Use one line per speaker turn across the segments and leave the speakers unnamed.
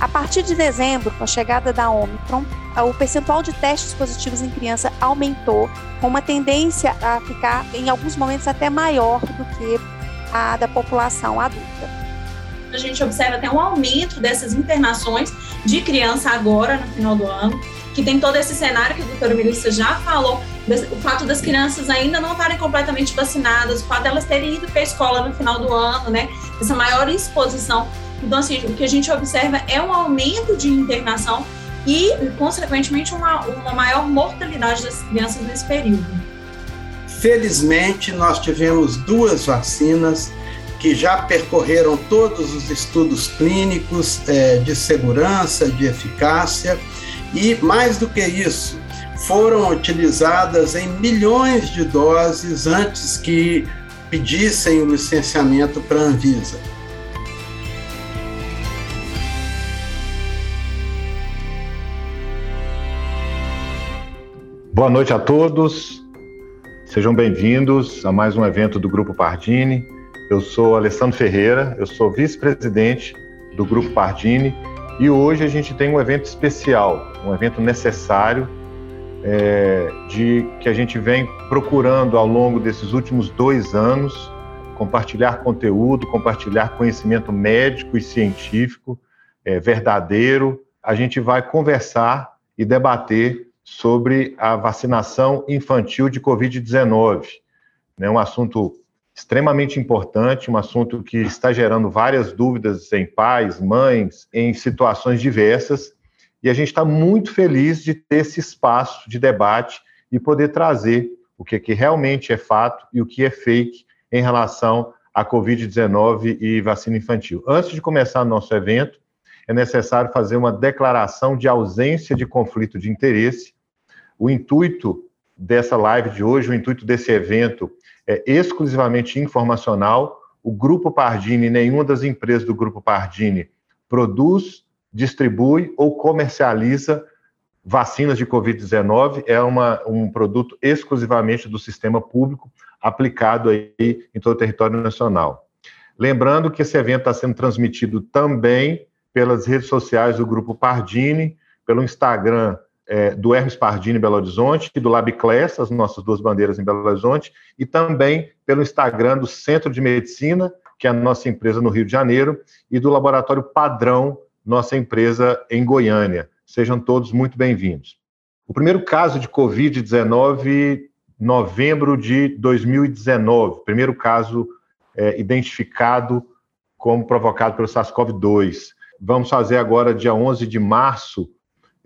A partir de dezembro, com a chegada da Omicron, o percentual de testes positivos em criança aumentou, com uma tendência a ficar, em alguns momentos, até maior do que a da população adulta.
A gente observa até um aumento dessas internações de criança agora, no final do ano, que tem todo esse cenário que a doutora Melissa já falou, o fato das crianças ainda não estarem completamente vacinadas, o fato delas terem ido para a escola no final do ano, né? Essa maior exposição. Então, assim, o que a gente observa é um aumento de internação e, consequentemente, uma, uma maior mortalidade das crianças nesse período.
Felizmente, nós tivemos duas vacinas que já percorreram todos os estudos clínicos é, de segurança, de eficácia, e mais do que isso, foram utilizadas em milhões de doses antes que pedissem o licenciamento para a Anvisa.
Boa noite a todos, sejam bem-vindos a mais um evento do Grupo Pardini. Eu sou Alessandro Ferreira, eu sou vice-presidente do Grupo Pardini e hoje a gente tem um evento especial, um evento necessário é, de que a gente vem procurando ao longo desses últimos dois anos compartilhar conteúdo, compartilhar conhecimento médico e científico é, verdadeiro. A gente vai conversar e debater sobre a vacinação infantil de Covid-19. É né? um assunto extremamente importante, um assunto que está gerando várias dúvidas em pais, mães, em situações diversas. E a gente está muito feliz de ter esse espaço de debate e poder trazer o que, que realmente é fato e o que é fake em relação à Covid-19 e vacina infantil. Antes de começar nosso evento, é necessário fazer uma declaração de ausência de conflito de interesse o intuito dessa live de hoje, o intuito desse evento é exclusivamente informacional. O Grupo Pardini, nenhuma das empresas do Grupo Pardini produz, distribui ou comercializa vacinas de Covid-19. É uma, um produto exclusivamente do sistema público, aplicado aí em todo o território nacional. Lembrando que esse evento está sendo transmitido também pelas redes sociais do Grupo Pardini, pelo Instagram é, do Hermes Pardini em Belo Horizonte e do LabClass, as nossas duas bandeiras em Belo Horizonte, e também pelo Instagram do Centro de Medicina, que é a nossa empresa no Rio de Janeiro, e do Laboratório Padrão, nossa empresa em Goiânia. Sejam todos muito bem-vindos. O primeiro caso de Covid-19, novembro de 2019, primeiro caso é, identificado como provocado pelo SARS-CoV-2. Vamos fazer agora, dia 11 de março,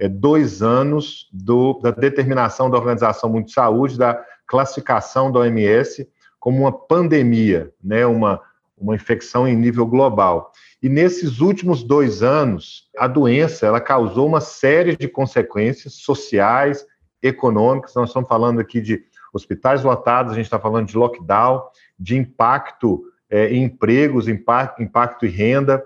é, dois anos do, da determinação da Organização Mundial de Saúde, da classificação da OMS como uma pandemia, né, uma, uma infecção em nível global. E nesses últimos dois anos, a doença ela causou uma série de consequências sociais, econômicas. Nós estamos falando aqui de hospitais lotados, a gente está falando de lockdown, de impacto é, em empregos, impacto, impacto em renda.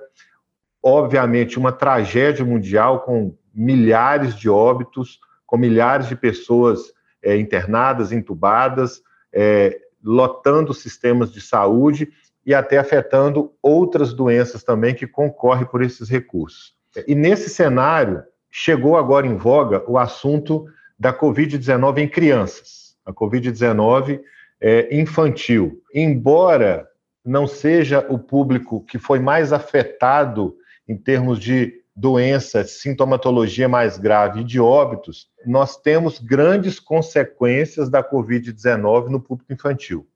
Obviamente, uma tragédia mundial com milhares de óbitos, com milhares de pessoas é, internadas, entubadas, é, lotando sistemas de saúde e até afetando outras doenças também que concorrem por esses recursos. E nesse cenário, chegou agora em voga o assunto da Covid-19 em crianças, a Covid-19 é, infantil. Embora não seja o público que foi mais afetado em termos de doença, sintomatologia mais grave e de óbitos, nós temos grandes consequências da Covid-19 no público infantil.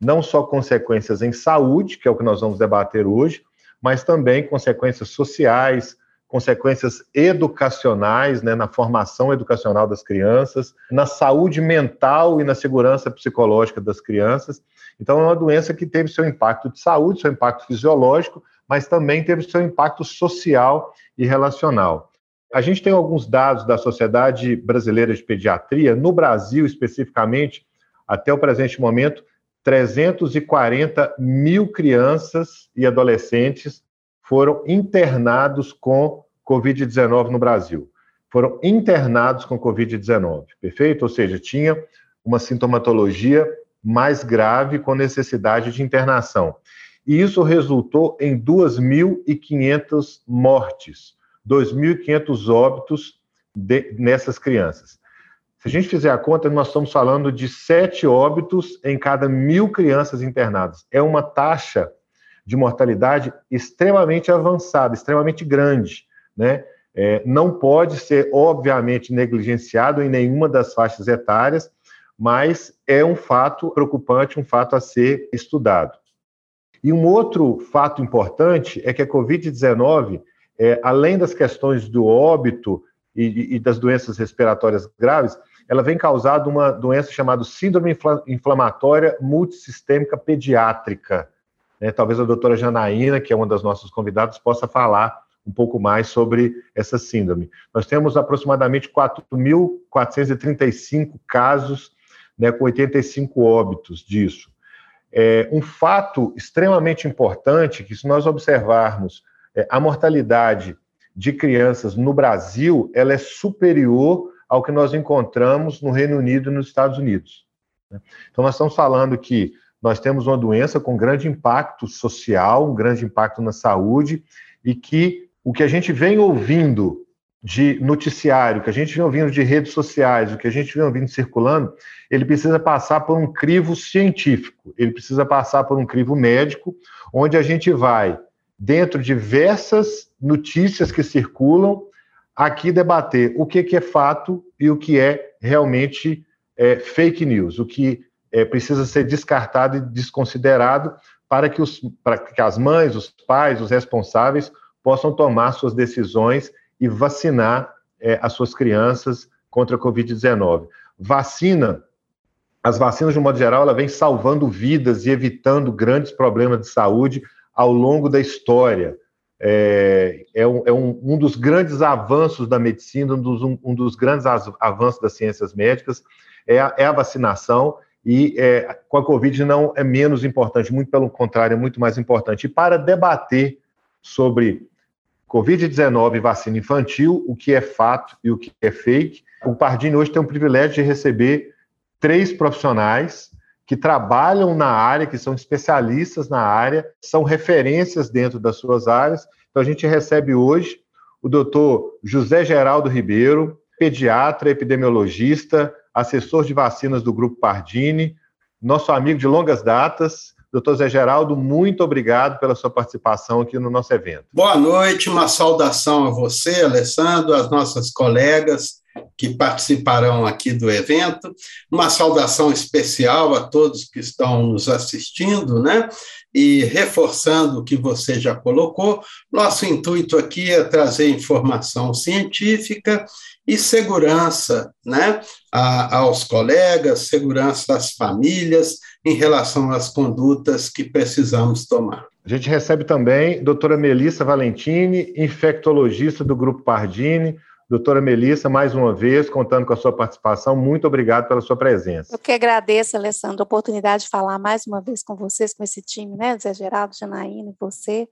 Não só consequências em saúde, que é o que nós vamos debater hoje, mas também consequências sociais, consequências educacionais, né, na formação educacional das crianças, na saúde mental e na segurança psicológica das crianças. Então, é uma doença que teve seu impacto de saúde, seu impacto fisiológico, mas também teve seu impacto social e relacional. A gente tem alguns dados da Sociedade Brasileira de Pediatria, no Brasil especificamente, até o presente momento, 340 mil crianças e adolescentes foram internados com Covid-19 no Brasil. Foram internados com Covid-19, perfeito? Ou seja, tinha uma sintomatologia mais grave com necessidade de internação e isso resultou em 2.500 mortes. 2.500 óbitos de, nessas crianças. Se a gente fizer a conta, nós estamos falando de sete óbitos em cada mil crianças internadas. É uma taxa de mortalidade extremamente avançada, extremamente grande, né? É, não pode ser, obviamente, negligenciado em nenhuma das faixas etárias, mas é um fato preocupante, um fato a ser estudado. E um outro fato importante é que a Covid-19, é, além das questões do óbito e, e, das doenças respiratórias graves, ela vem causando uma doença chamada Síndrome Inflamatória Multissistêmica Pediátrica. É, talvez a doutora Janaína, que é uma das nossas convidadas, possa falar um pouco mais sobre essa síndrome. Nós temos aproximadamente 4.435 casos, né, com 85 óbitos disso. É, um fato extremamente importante que, se nós observarmos é, a mortalidade de crianças no Brasil, ela é superior ao que nós encontramos no Reino Unido e nos Estados Unidos. Né? Então, nós estamos falando que nós temos uma doença com grande impacto social, um grande impacto na saúde, e que o que a gente vem ouvindo de noticiário, que a gente vem ouvindo de redes sociais, o que a gente vem ouvindo circulando, ele precisa passar por um crivo científico, ele precisa passar por um crivo médico, onde a gente vai, dentro de diversas notícias que circulam, aqui debater o que, é fato e o que é realmente é, fake news, o que é, precisa ser descartado e desconsiderado para que, os, para que as mães, os pais, os responsáveis possam tomar suas decisões e vacinar é, as suas crianças contra a Covid-19. Vacina, as vacinas, de um modo geral, ela vem salvando vidas e evitando grandes problemas de saúde ao longo da história. É, é, um, é um, um, dos grandes avanços da medicina, um dos, um, um dos grandes avanços das ciências médicas é a, é a vacinação e é, com a Covid não é menos importante, muito pelo contrário, é muito mais importante. E para debater sobre Covid-19 e vacina infantil, o que é fato e o que é fake. O Pardini hoje tem o privilégio de receber três profissionais que trabalham na área, que são especialistas na área, são referências dentro das suas áreas. Então, a gente recebe hoje o doutor José Geraldo Ribeiro, pediatra, epidemiologista, assessor de vacinas do Grupo Pardini, nosso amigo de longas datas, Doutor Zé Geraldo, muito obrigado pela sua participação aqui no nosso evento.
Boa noite, uma saudação a você, Alessandro, às nossas colegas que participarão aqui do evento, uma saudação especial a todos que estão nos assistindo, né? E reforçando o que você já colocou, nosso intuito aqui é trazer informação científica e segurança, né? A, aos colegas, segurança às famílias, em relação às condutas que precisamos tomar.
A gente recebe também a doutora Melissa Valentini, infectologista do Grupo Pardini. Doutora Melissa, mais uma vez, contando com a sua participação, muito obrigado pela sua presença.
Eu que agradeço, Alessandro, a oportunidade de falar mais uma vez com vocês, com esse time, né, Zé Geraldo, Janaína e você.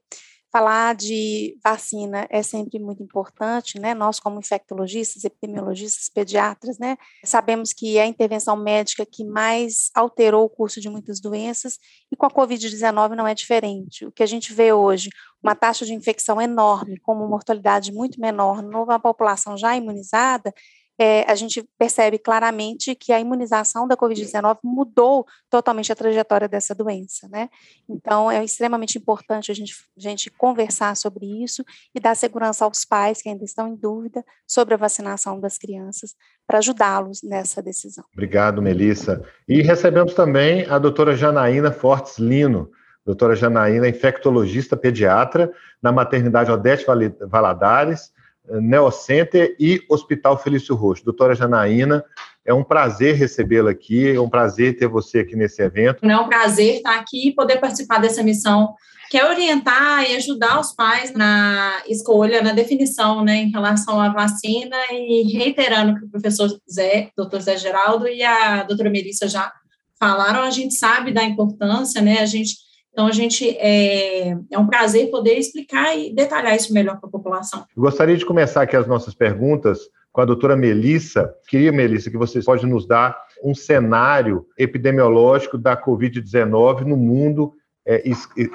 Falar de vacina é sempre muito importante, né? Nós, como infectologistas, epidemiologistas, pediatras, né, sabemos que é a intervenção médica que mais alterou o curso de muitas doenças e com a Covid-19 não é diferente. O que a gente vê hoje, uma taxa de infecção enorme, com uma mortalidade muito menor numa população já imunizada, é, a gente percebe claramente que a imunização da Covid-19 mudou totalmente a trajetória dessa doença, né? Então, é extremamente importante a gente, a gente conversar sobre isso e dar segurança aos pais que ainda estão em dúvida sobre a vacinação das crianças, para ajudá-los nessa decisão.
Obrigado, Melissa. E recebemos também a doutora Janaína Fortes Lino, doutora Janaína, infectologista pediatra na maternidade Odete Valadares, Neocenter e Hospital Felício Roxo. Doutora Janaína, é um prazer recebê-la aqui, é um prazer ter você aqui nesse evento.
É um prazer estar aqui e poder participar dessa missão, que é orientar e ajudar os pais na escolha, na definição, né, em relação à vacina e reiterando que o professor Zé, doutor Zé Geraldo e a doutora Melissa já falaram, a gente sabe da importância, né, a gente então, a gente é, é um prazer poder explicar e detalhar isso melhor para a população.
Eu gostaria de começar aqui as nossas perguntas com a doutora Melissa. Queria, Melissa, que você pode nos dar um cenário epidemiológico da Covid-19 no mundo, é,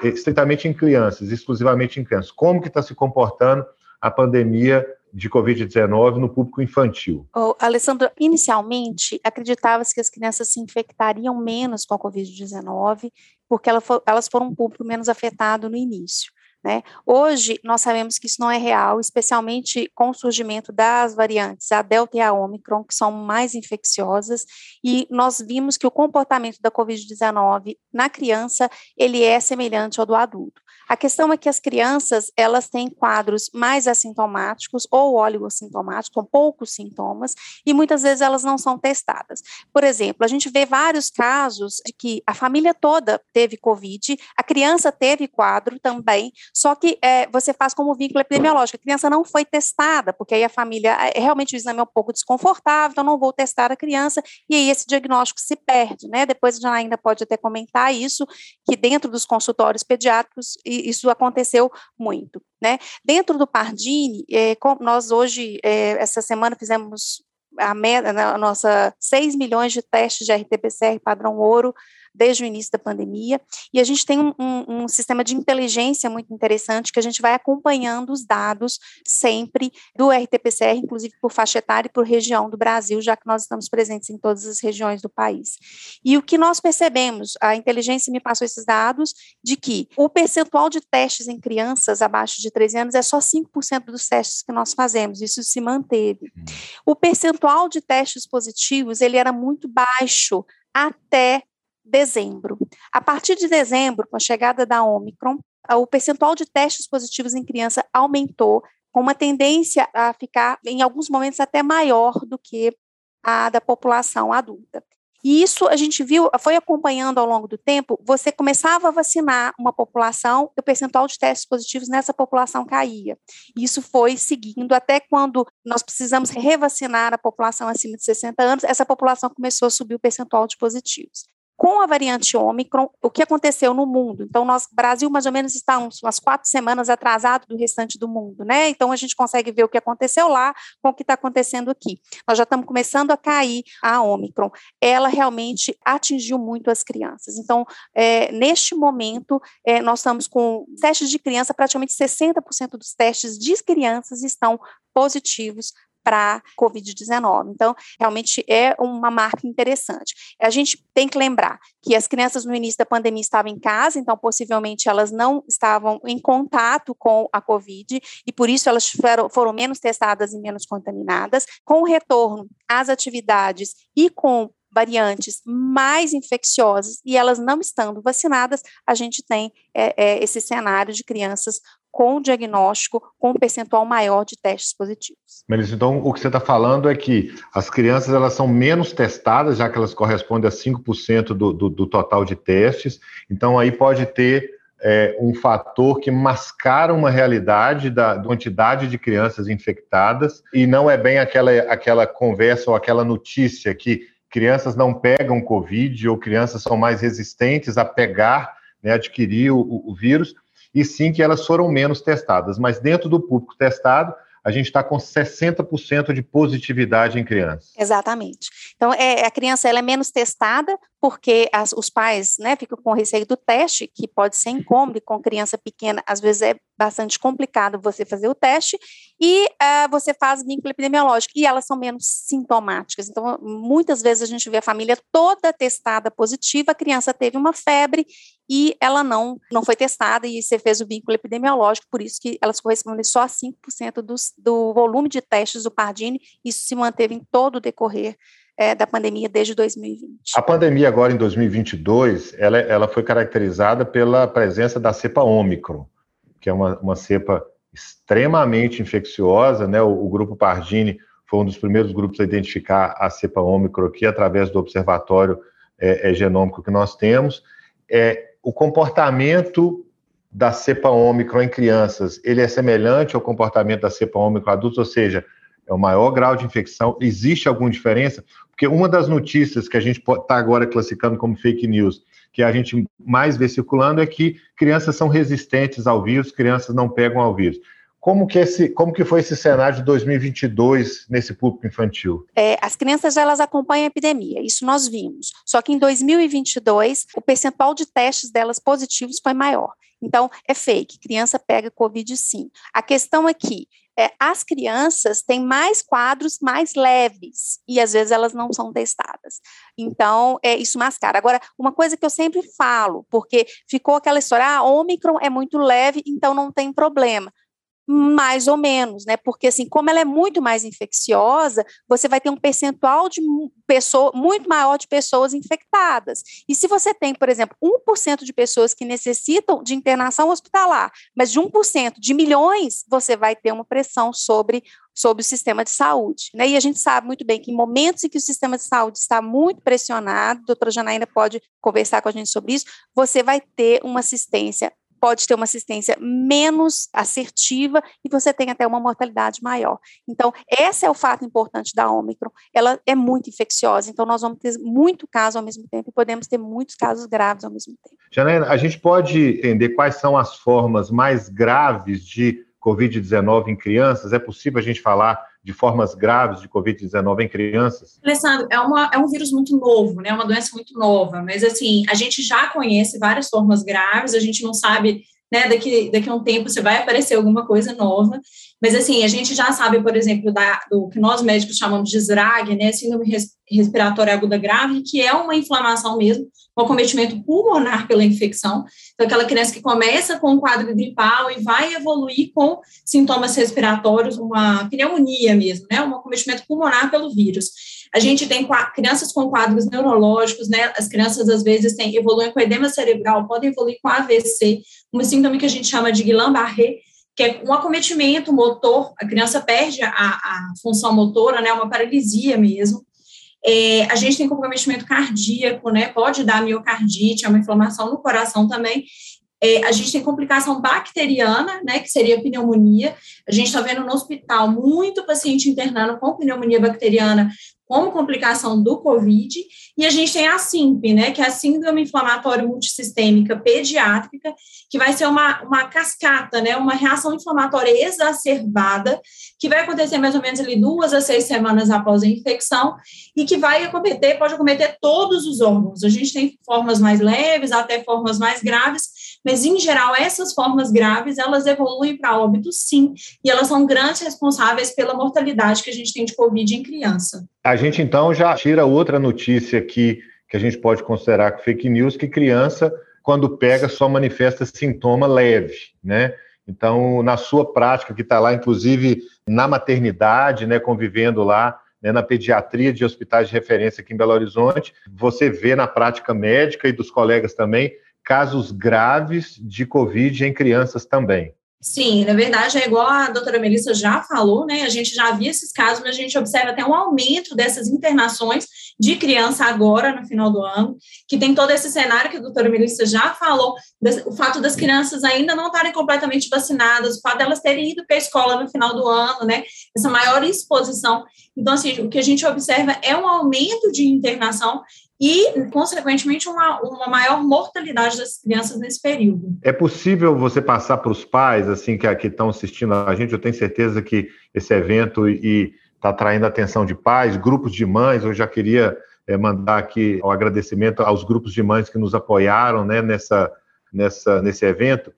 estritamente em crianças, exclusivamente em crianças. Como que está se comportando a pandemia de Covid-19 no público infantil?
Oh, Alessandro, inicialmente acreditava-se que as crianças se infectariam menos com a Covid-19, porque elas foram um público menos afetado no início. Né? Hoje, nós sabemos que isso não é real, especialmente com o surgimento das variantes, a Delta e a Omicron, que são mais infecciosas, e nós vimos que o comportamento da Covid-19 na criança, ele é semelhante ao do adulto. A questão é que as crianças, elas têm quadros mais assintomáticos ou oligossintomáticos, com poucos sintomas, e muitas vezes elas não são testadas. Por exemplo, a gente vê vários casos de que a família toda teve Covid, a criança teve quadro também, só que é, você faz como vínculo epidemiológico, a criança não foi testada, porque aí a família, é, realmente o exame é um pouco desconfortável, então não vou testar a criança, e aí esse diagnóstico se perde, né? Depois a gente ainda pode até comentar isso, que dentro dos consultórios pediátricos isso aconteceu muito. Né? Dentro do Pardini, é, nós hoje, é, essa semana, fizemos a, meta, a nossa 6 milhões de testes de RT-PCR padrão ouro desde o início da pandemia, e a gente tem um, um, um, sistema de inteligência muito interessante que a gente vai acompanhando os dados sempre do RT-PCR, inclusive por faixa etária e por região do Brasil, já que nós estamos presentes em todas as regiões do país. E o que nós percebemos, a inteligência me passou esses dados, de que o percentual de testes em crianças abaixo de 13 anos é só 5% dos testes que nós fazemos, isso se manteve. Uhum. O percentual de testes positivos, ele era muito baixo até dezembro. A partir de dezembro, com a chegada da Omicron, o percentual de testes positivos em criança aumentou, com uma tendência a ficar, em alguns momentos, até maior do que a da população adulta. E isso a gente viu, foi acompanhando ao longo do tempo, você começava a vacinar uma população, o percentual de testes positivos nessa população caía. Isso foi seguindo até quando nós precisamos revacinar a população acima de 60 anos, essa população começou a subir o percentual de positivos com a variante Ômicron, o que aconteceu no mundo? Então, nós, Brasil, mais ou menos, está uns, umas quatro semanas atrasado do restante do mundo, né? Então, a gente consegue ver o que aconteceu lá com o que está acontecendo aqui. Nós já estamos começando a cair a Ômicron. Ela realmente atingiu muito as crianças. Então, é, neste momento, é, nós estamos com testes de criança, praticamente 60% dos testes de crianças estão positivos para Covid-19. Então, realmente é uma marca interessante. A gente tem que lembrar que as crianças no início da pandemia estavam em casa, então possivelmente elas não estavam em contato com a Covid e por isso elas foram, foram menos testadas e menos contaminadas. Com o retorno às atividades e com variantes mais infecciosas e elas não estando vacinadas, a gente tem é, é, esse cenário de crianças com diagnóstico com um percentual maior de testes positivos.
Melissa, então o que você está falando é que as crianças elas são menos testadas, já que elas correspondem a 5% do, do, do total de testes, então aí pode ter é, um fator que mascara uma realidade da, da quantidade de crianças infectadas. E não é bem aquela, aquela conversa ou aquela notícia que crianças não pegam Covid ou crianças são mais resistentes a pegar, né, adquirir o, o vírus, e sim que elas foram menos testadas. Mas dentro do público testado, a gente está com 60% de positividade em crianças.
Exatamente. Então, é, a criança ela é menos testada, porque as, os pais né, ficam com receio do teste, que pode ser incômodo, e com criança pequena, às vezes é bastante complicado você fazer o teste, e uh, você faz vínculo epidemiológico, e elas são menos sintomáticas. Então, muitas vezes a gente vê a família toda testada positiva, a criança teve uma febre e ela não, não foi testada, e você fez o vínculo epidemiológico, por isso que elas correspondem só a 5% dos, do volume de testes do Pardini, isso se manteve em todo o decorrer é, da pandemia desde 2020.
A pandemia agora em 2022, ela, ela foi caracterizada pela presença da cepa Ômicron, que é uma, uma cepa extremamente infecciosa, né? O, o, grupo Pardini foi um dos primeiros grupos a identificar a cepa Ômicron aqui através do observatório é, é, genômico que nós temos. É, o comportamento da cepa Ômicron em crianças, ele é semelhante ao comportamento da cepa Ômicron adultos, ou seja, é o maior grau de infecção. Existe alguma diferença? Porque uma das notícias que a gente está agora classificando como fake news, que a gente mais vê circulando, é que crianças são resistentes ao vírus, crianças não pegam ao vírus. Como que, esse, como que foi esse cenário de 2022 nesse público infantil?
É, as crianças elas acompanham a epidemia, isso nós vimos. Só que em 2022 o percentual de testes delas positivos foi maior. Então, é fake, criança pega Covid sim. A questão é que é, as crianças têm mais quadros mais leves e às vezes elas não são testadas. Então, é, isso mascara. Agora, uma coisa que eu sempre falo, porque ficou aquela história, ah, Ômicron é muito leve, então não tem problema mais ou menos, né? Porque assim, como ela é muito mais infecciosa, você vai ter um percentual de pessoa muito maior de pessoas infectadas. E se você tem, por exemplo, 1% de pessoas que necessitam de internação hospitalar, mas de 1% de milhões, você vai ter uma pressão sobre sobre o sistema de saúde. Né? E a gente sabe muito bem que em momentos em que o sistema de saúde está muito pressionado, a doutora Janaína pode conversar com a gente sobre isso, você vai ter uma assistência pode ter uma assistência menos assertiva e você tem até uma mortalidade maior. Então, esse é o fato importante da Ômicron. Ela é muito infecciosa, então nós vamos ter muito caso ao mesmo tempo e podemos ter muitos casos graves ao mesmo tempo.
Janaina, a gente pode entender quais são as formas mais graves de Covid-19 em crianças? É possível a gente falar de formas graves de Covid-19 em crianças?
Alessandro, é, uma, é um vírus muito novo, né? É uma doença muito nova, mas assim, a gente já conhece várias formas graves, a gente não sabe, né, daqui, daqui a um tempo você vai aparecer alguma coisa nova, mas assim, a gente já sabe, por exemplo, da, do que nós médicos chamamos de SRAG, né, síndrome respiratória aguda grave, que é uma inflamação mesmo, um acometimento pulmonar pela infecção. Então, aquela criança que começa com um quadro gripal e vai evoluir com sintomas respiratórios, uma pneumonia mesmo, né? Um acometimento pulmonar pelo vírus. A gente tem crianças com quadros neurológicos, né? As crianças, às vezes, têm, evoluem com edema cerebral, podem evoluir com AVC, uma síndrome que a gente chama de Guillain-Barré, que é um acometimento motor, a criança perde a, a função motora, né? Uma paralisia mesmo. É, a gente tem comprometimento cardíaco, né? Pode dar miocardite, é uma inflamação no coração também. É, a gente tem complicação bacteriana, né? Que seria pneumonia. A gente está vendo no hospital muito paciente internando com pneumonia bacteriana como complicação do COVID, e a gente tem a SIMP, né, que é a Síndrome Inflamatória Multissistêmica Pediátrica, que vai ser uma, uma cascata, né, uma reação inflamatória exacerbada, que vai acontecer mais ou menos ali duas a seis semanas após a infecção, e que vai acometer, pode acometer todos os órgãos. A gente tem formas mais leves até formas mais graves, mas em geral essas formas graves elas evoluem para óbito sim, e elas são grandes responsáveis pela mortalidade que a gente tem de COVID em criança.
A gente então já tira outra notícia aqui que a gente pode considerar fake news, que criança quando pega só manifesta sintoma leve, né? Então, na sua prática, que está lá, inclusive na maternidade, né, convivendo lá, né, na pediatria de hospitais de referência aqui em Belo Horizonte, você vê na prática médica e dos colegas também casos graves de Covid em crianças também.
Sim, na verdade é igual a doutora Melissa já falou, né? A gente já viu esses casos, mas a gente observa até um aumento dessas internações de criança agora, no final do ano, que tem todo esse cenário que a doutora Melissa já falou, o fato das crianças ainda não estarem completamente vacinadas, o fato delas terem ido para a escola no final do ano, né? Essa maior exposição. Então, assim, o que a gente observa é um aumento de internação e, consequentemente, uma, uma maior mortalidade das crianças nesse período.
É possível você passar para os pais, assim, que estão assistindo a gente, eu tenho certeza que esse evento está atraindo a atenção de pais, grupos de mães, eu já queria é, mandar aqui o agradecimento aos grupos de mães que nos apoiaram né, nessa, nessa, nesse evento.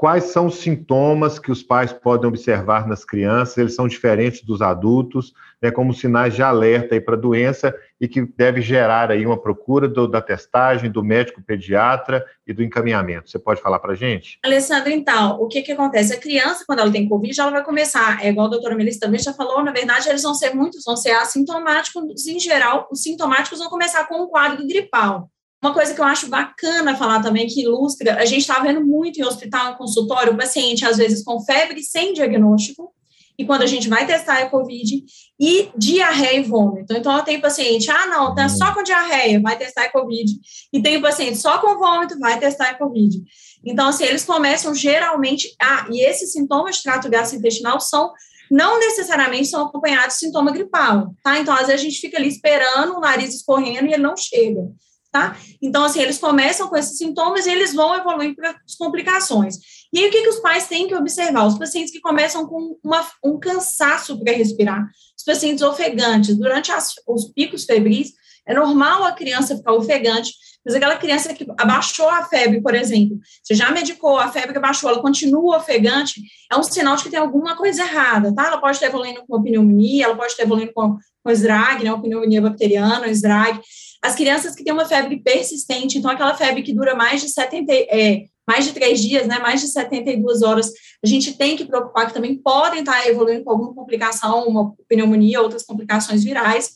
Quais são os sintomas que os pais podem observar nas crianças? Eles são diferentes dos adultos, né, como sinais de alerta para a doença e que deve gerar aí uma procura do, da testagem, do médico pediatra e do encaminhamento. Você pode falar para a gente?
Alessandra, então, o que, que acontece? A criança, quando ela tem Covid, ela vai começar, é igual a doutora Melissa também já falou, na verdade, eles vão ser muitos, vão ser assintomáticos, em geral, os sintomáticos vão começar com um quadro gripal. Uma coisa que eu acho bacana falar também, que ilustra, a gente está vendo muito em hospital, em consultório, o paciente, às vezes, com febre sem diagnóstico, e quando a gente vai testar a COVID, e diarreia e vômito. Então, eu tenho paciente, ah, não, tá só com diarreia, vai testar a COVID, e tenho paciente só com vômito, vai testar a COVID. Então, assim, eles começam geralmente, ah, e esses sintomas de trato gastrointestinal são não necessariamente são acompanhados de sintoma gripal, tá? Então, às vezes a gente fica ali esperando o nariz escorrendo e ele não chega tá? Então, assim, eles começam com esses sintomas e eles vão evoluindo para as complicações. E aí, o que, que os pais têm que observar? Os pacientes que começam com uma, um cansaço para respirar, os pacientes ofegantes, durante as, os picos febris, É normal a criança ficar ofegante, mas aquela criança que abaixou a febre, por exemplo, você já medicou, a febre que abaixou, ela continua ofegante, é um sinal de que tem alguma coisa errada, tá? Ela pode estar evoluindo com pneumonia, ela pode estar evoluindo com, com SDRAG, né, pneumonia bacteriana, SDRAG. As crianças que têm uma febre persistente, então aquela febre que dura mais de 70, é, mais de três dias, né, mais de 72 horas, a gente tem que preocupar que também podem estar evoluindo com alguma complicação, uma pneumonia, outras complicações virais.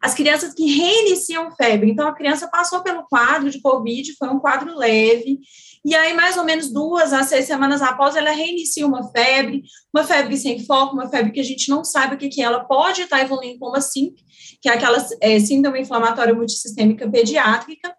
As crianças que reiniciam febre, então a criança passou pelo quadro de Covid, foi um quadro leve, e aí, mais ou menos duas a seis semanas após, ela reinicia uma febre, uma febre sem foco, uma febre que a gente não sabe o que, que é. ela pode estar evoluindo como a SIMP, que é aquela é, síndrome inflamatória multissistêmica pediátrica,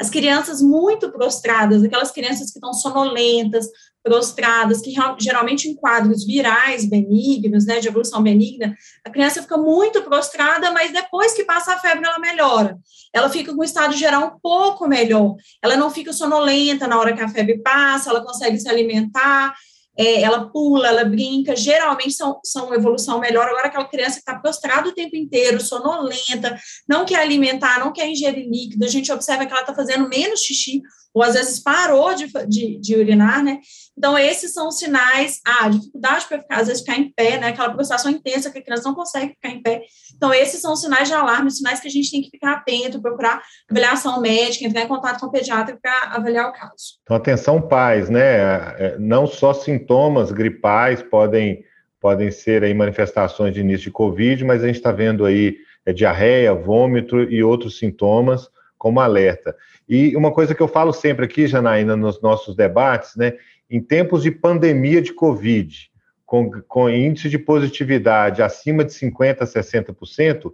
as crianças muito prostradas, aquelas crianças que estão sonolentas, prostradas, que geralmente em quadros virais benignos, né, de evolução benigna, a criança fica muito prostrada, mas depois que passa a febre, ela melhora. Ela fica com o estado geral um pouco melhor. Ela não fica sonolenta na hora que a febre passa, ela consegue se alimentar, é, ela pula, ela brinca, geralmente são, são evolução melhor. Agora, aquela criança que está prostrada o tempo inteiro, sonolenta, não quer alimentar, não quer ingerir líquido, a gente observa que ela está fazendo menos xixi, ou às vezes parou de, de, de, urinar, né? Então, esses são os sinais, ah, dificuldade para ficar, às vezes ficar em pé, né? Aquela prostração intensa que a criança não consegue ficar em pé. Então, esses são os sinais de alarme, os sinais que a gente tem que ficar atento, procurar avaliação médica, entrar em contato com o pediatra para avaliar o caso.
Então, atenção, pais, né? É, não só sintomas gripais podem, podem ser aí manifestações de início de Covid, mas a gente está vendo aí é, diarreia, vômito e outros sintomas como alerta. E uma coisa que eu falo sempre aqui, Janaína, nos nossos debates, né? Em tempos de pandemia de Covid, com, com índice de positividade acima de 50%, 60%,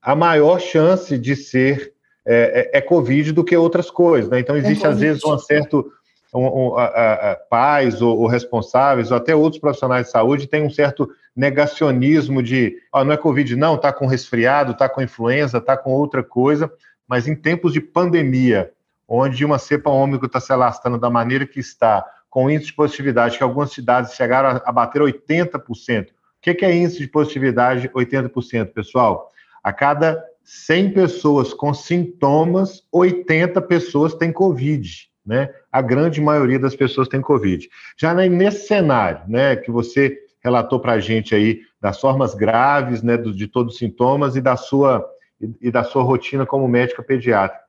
a maior chance de ser é, é, é Covid do que outras coisas. Né? Então, é existe, é às vezes, um certo. Um, um, a, a, a, pais ou, ou, responsáveis, ou até outros profissionais de saúde, têm um certo negacionismo de oh, não é Covid, não, está com resfriado, está com influenza, está com outra coisa, mas em tempos de pandemia, onde uma cepa ômicron está se alastrando da maneira que está, com índice de positividade, que algumas cidades chegaram a, bater 80%. O que, é índice de positividade 80%, pessoal? A cada 100 pessoas com sintomas, 80 pessoas têm Covid, né? A grande maioria das pessoas tem Covid. Já nesse cenário, né, que você relatou para a gente aí das formas graves, né, de todos os sintomas e da sua e da sua rotina como médica pediátrica.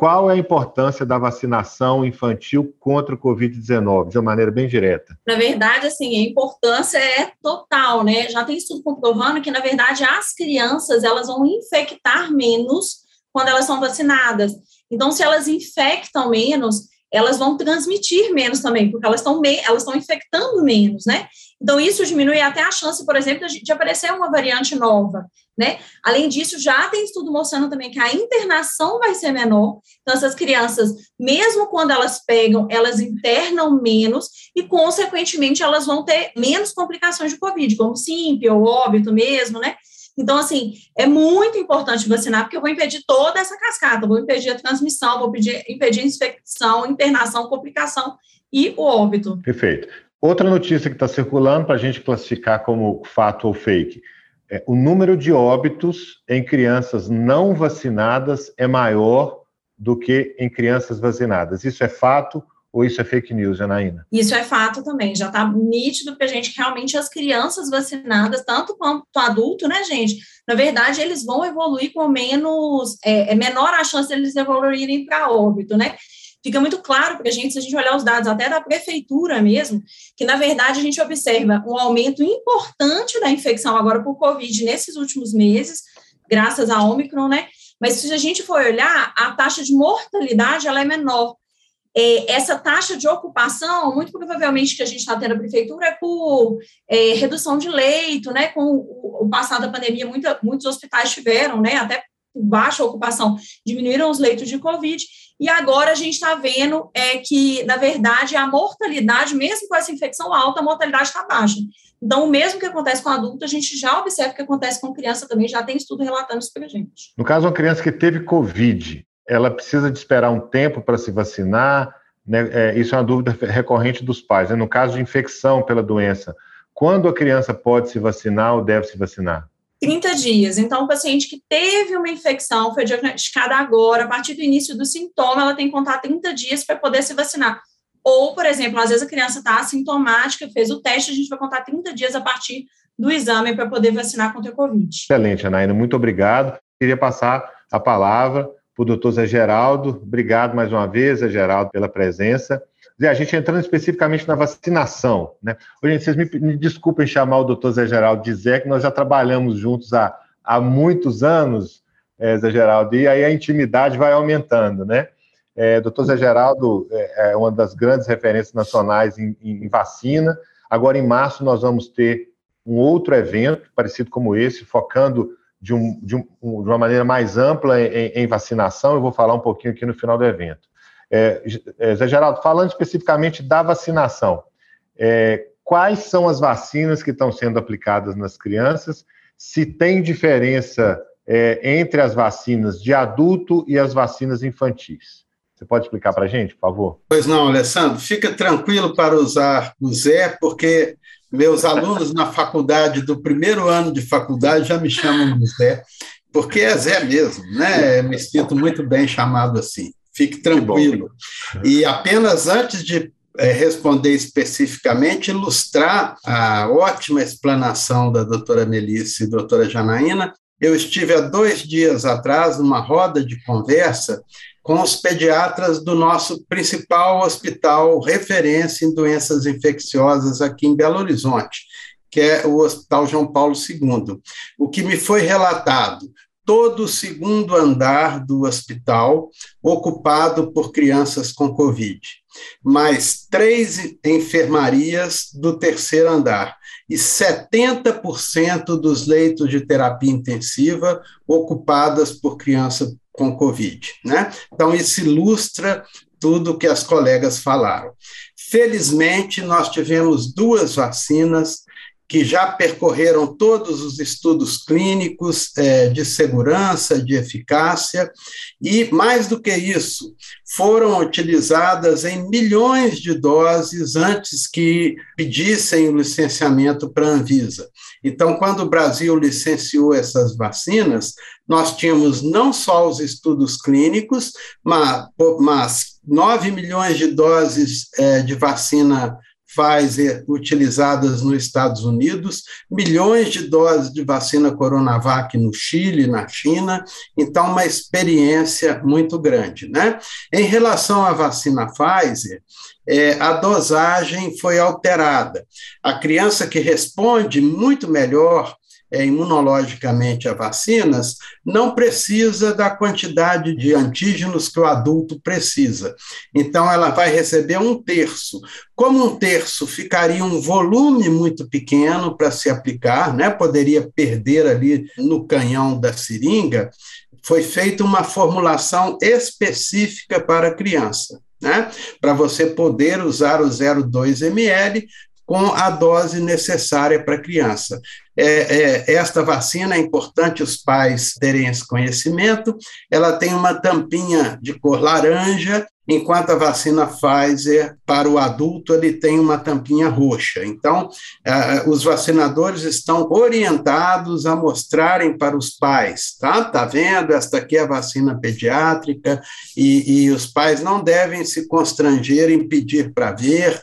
Qual é a importância da vacinação infantil contra o Covid-19, de uma maneira bem direta?
Na verdade, assim, a importância é total, né? Já tem estudo comprovando que, na verdade, as crianças elas vão infectar menos quando elas são vacinadas. Então, se elas infectam menos, elas vão transmitir menos também, porque elas estão elas estão infectando menos, né? Então, isso diminui até a chance, por exemplo, de aparecer uma variante nova, né? Além disso, já tem estudo mostrando também que a internação vai ser menor. Então, essas crianças, mesmo quando elas pegam, elas internam menos e, consequentemente, elas vão ter menos complicações de Covid, como SIMP ou óbito mesmo, né? Então, assim, é muito importante vacinar, porque eu vou impedir toda essa cascata, vou impedir a transmissão, vou impedir, a infecção, internação, complicação e o óbito.
Perfeito. Outra notícia que está circulando para a gente classificar como fato ou fake. É, o número de óbitos em crianças não vacinadas é maior do que em crianças vacinadas. Isso é fato ou isso é fake news, Janaína?
Isso é fato também. Já está nítido que a gente realmente as crianças vacinadas, tanto quanto adulto, né, gente? Na verdade, eles vão evoluir com menos, é, é menor a chance deles evoluírem para óbito, né? Fica muito claro para a gente, se a gente olhar os dados até da prefeitura mesmo, que na verdade a gente observa um aumento importante da infecção agora por Covid nesses últimos meses, graças à Omicron, né? Mas se a gente for olhar, a taxa de mortalidade ela é menor é, essa taxa de ocupação, muito provavelmente que a gente está tendo a prefeitura, é por é, redução de leito, né? Com o, o passado da pandemia, muita, muitos hospitais tiveram, né? Até baixa ocupação, diminuíram os leitos de Covid, e agora a gente está vendo é, que, na verdade, a mortalidade, mesmo com essa infecção alta, a mortalidade está baixa. Então, o mesmo que acontece com adulto, a gente já observa que acontece com criança também, já tem estudo relatando isso para a gente.
No caso, uma criança que teve Covid, ela precisa de esperar um tempo para se vacinar? Né? É, isso é uma dúvida recorrente dos pais. Né? No caso de infecção pela doença, quando a criança pode se vacinar ou deve se vacinar?
30 dias. Então, o paciente que teve uma infecção, foi diagnosticada agora, a partir do início do sintoma, ela tem que contar 30 dias para poder se vacinar. Ou, por exemplo, às vezes a criança está assintomática, fez o teste, a gente vai contar 30 dias a partir do exame para poder vacinar contra a Covid.
Excelente, Anaína, muito obrigado. Queria passar a palavra o doutor Zé Geraldo. Obrigado mais uma vez, Zé Geraldo, pela presença. Zé, a gente entrando especificamente na vacinação, né? Hoje, vocês me, me desculpem chamar o doutor Zé Geraldo de Zé, que nós já trabalhamos juntos há, há muitos anos, é, Zé Geraldo, e aí a intimidade vai aumentando, né? É, doutor Zé Geraldo é, é uma das grandes referências nacionais em, em, vacina. Agora, em março, nós vamos ter um outro evento parecido como esse, focando de, um, de, um, de uma maneira mais ampla em, em, vacinação. Eu vou falar um pouquinho aqui no final do evento. É, é, Zé Geraldo, falando especificamente da vacinação, é, quais são as vacinas que estão sendo aplicadas nas crianças? Se tem diferença é, entre as vacinas de adulto e as vacinas infantis? Você pode explicar para a gente, por favor?
Pois não, Alessandro, fica tranquilo para usar o Zé, porque meus alunos na faculdade, do primeiro ano de faculdade, já me chamam de Zé, porque é Zé mesmo, né? Me sinto muito bem chamado assim. Fique tranquilo. E apenas antes de é, responder especificamente, ilustrar a ótima explanação da doutora Melissa e doutora Janaína, eu estive há dois dias atrás numa roda de conversa com os pediatras do nosso principal hospital referência em doenças infecciosas aqui em Belo Horizonte, que é o Hospital João Paulo II. O que me foi relatado, todo o segundo andar do hospital ocupado por crianças com Covid, mais três enfermarias do terceiro andar e 70% dos leitos de terapia intensiva ocupadas por crianças com Covid. Né? Então, isso ilustra tudo que as colegas falaram. Felizmente, nós tivemos duas vacinas que já percorreram todos os estudos clínicos é, de segurança, de eficácia, e, mais do que isso, foram utilizadas em milhões de doses antes que pedissem o licenciamento para a Anvisa. Então, quando o Brasil licenciou essas vacinas, nós tínhamos não só os estudos clínicos, mas, mas 9 milhões de doses é, de vacina Pfizer utilizadas nos Estados Unidos, milhões de doses de vacina Coronavac no Chile, na China, então uma experiência muito grande. Né? Em relação à vacina Pfizer, é, a dosagem foi alterada. A criança que responde muito melhor é, imunologicamente a vacinas, não precisa da quantidade de antígenos que o adulto precisa. Então, ela vai receber um terço. Como um terço ficaria um volume muito pequeno para se aplicar, né? poderia perder ali no canhão da seringa, foi feita uma formulação específica para a criança. Né? Para você poder usar o 0,2 ml com a dose necessária para a criança. É, é, esta vacina é importante os pais terem esse conhecimento. Ela tem uma tampinha de cor laranja, enquanto a vacina Pfizer, para o adulto, ele tem uma tampinha roxa. Então, os vacinadores estão orientados a mostrarem para os pais, tá? Tá vendo? Esta aqui é a vacina pediátrica, e, e os pais não devem se constranger em pedir para ver,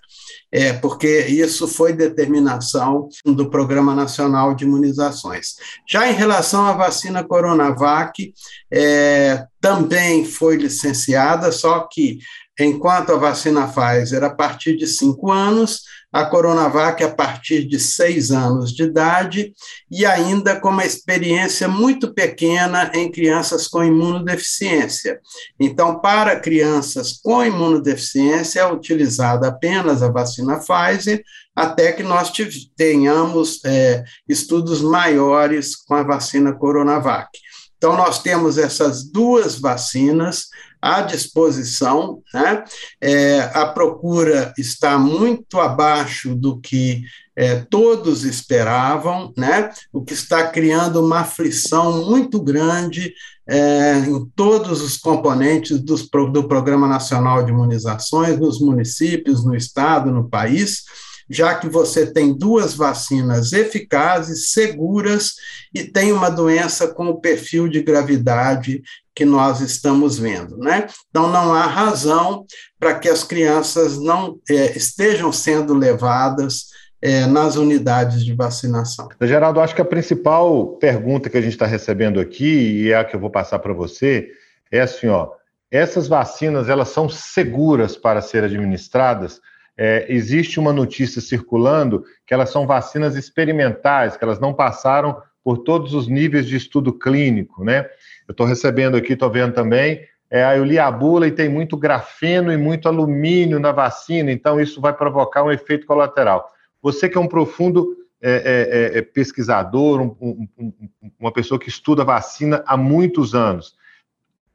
é, porque isso foi determinação do Programa Nacional de Imunizações. Já em relação à vacina Coronavac, é, também foi licenciada, só que enquanto a vacina Pfizer a partir de cinco anos, a Coronavac a partir de seis anos de idade e ainda com uma experiência muito pequena em crianças com imunodeficiência. Então, para crianças com imunodeficiência, é utilizada apenas a vacina Pfizer, até que nós tenhamos é, estudos maiores com a vacina Coronavac. Então, nós temos essas duas vacinas à disposição, né? É, a procura está muito abaixo do que é, todos esperavam, né? o que está criando uma aflição muito grande é, em todos os componentes dos, do Programa Nacional de Imunizações, nos municípios, no Estado, no país, já que você tem duas vacinas eficazes, seguras e tem uma doença com o perfil de gravidade que nós estamos vendo, né? Então não há razão para que as crianças não é, estejam sendo levadas é, nas unidades de vacinação.
Geraldo, acho que a principal pergunta que a gente está recebendo aqui, e é a que eu vou passar para você, é assim, ó, essas vacinas, elas são seguras para serem administradas? É, existe uma notícia circulando que elas são vacinas experimentais, que elas não passaram por todos os níveis de estudo clínico, né? Eu estou recebendo aqui, estou vendo também, é, eu li a bula e tem muito grafeno e muito alumínio na vacina, então isso vai provocar um efeito colateral. Você que é um profundo é, é, é, é pesquisador, um, um, um, uma pessoa que estuda vacina há muitos anos,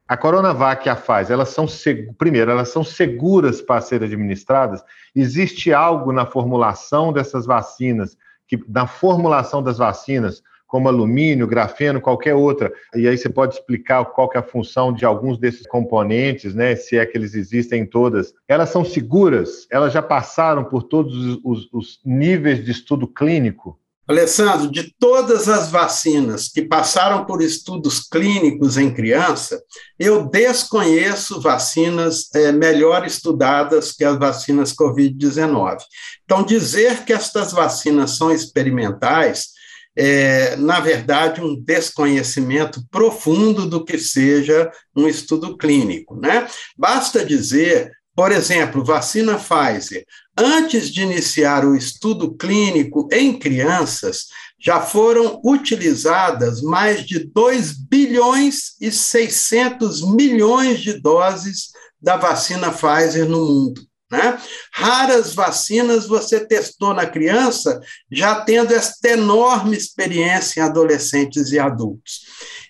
a Coronavac e a Pfizer, elas são, primeiro, elas são seguras para serem administradas? Existe algo na formulação dessas vacinas, que na formulação das vacinas, como alumínio, grafeno, qualquer outra. E aí você pode explicar qual que é a função de alguns desses componentes, né? Se é que eles existem em todas. Elas são seguras? Elas já passaram por todos os, os níveis de estudo clínico?
Alessandro, de todas as vacinas que passaram por estudos clínicos em criança, eu desconheço vacinas é, melhor estudadas que as vacinas Covid-19. Então, dizer que estas vacinas são experimentais é, na verdade, um desconhecimento profundo do que seja um estudo clínico. Né? Basta dizer, por exemplo, vacina Pfizer, antes de iniciar o estudo clínico em crianças, já foram utilizadas mais de 2 bilhões e 600 milhões de doses da vacina Pfizer no mundo. Né? Raras vacinas você testou na criança, já tendo esta enorme experiência em adolescentes e adultos.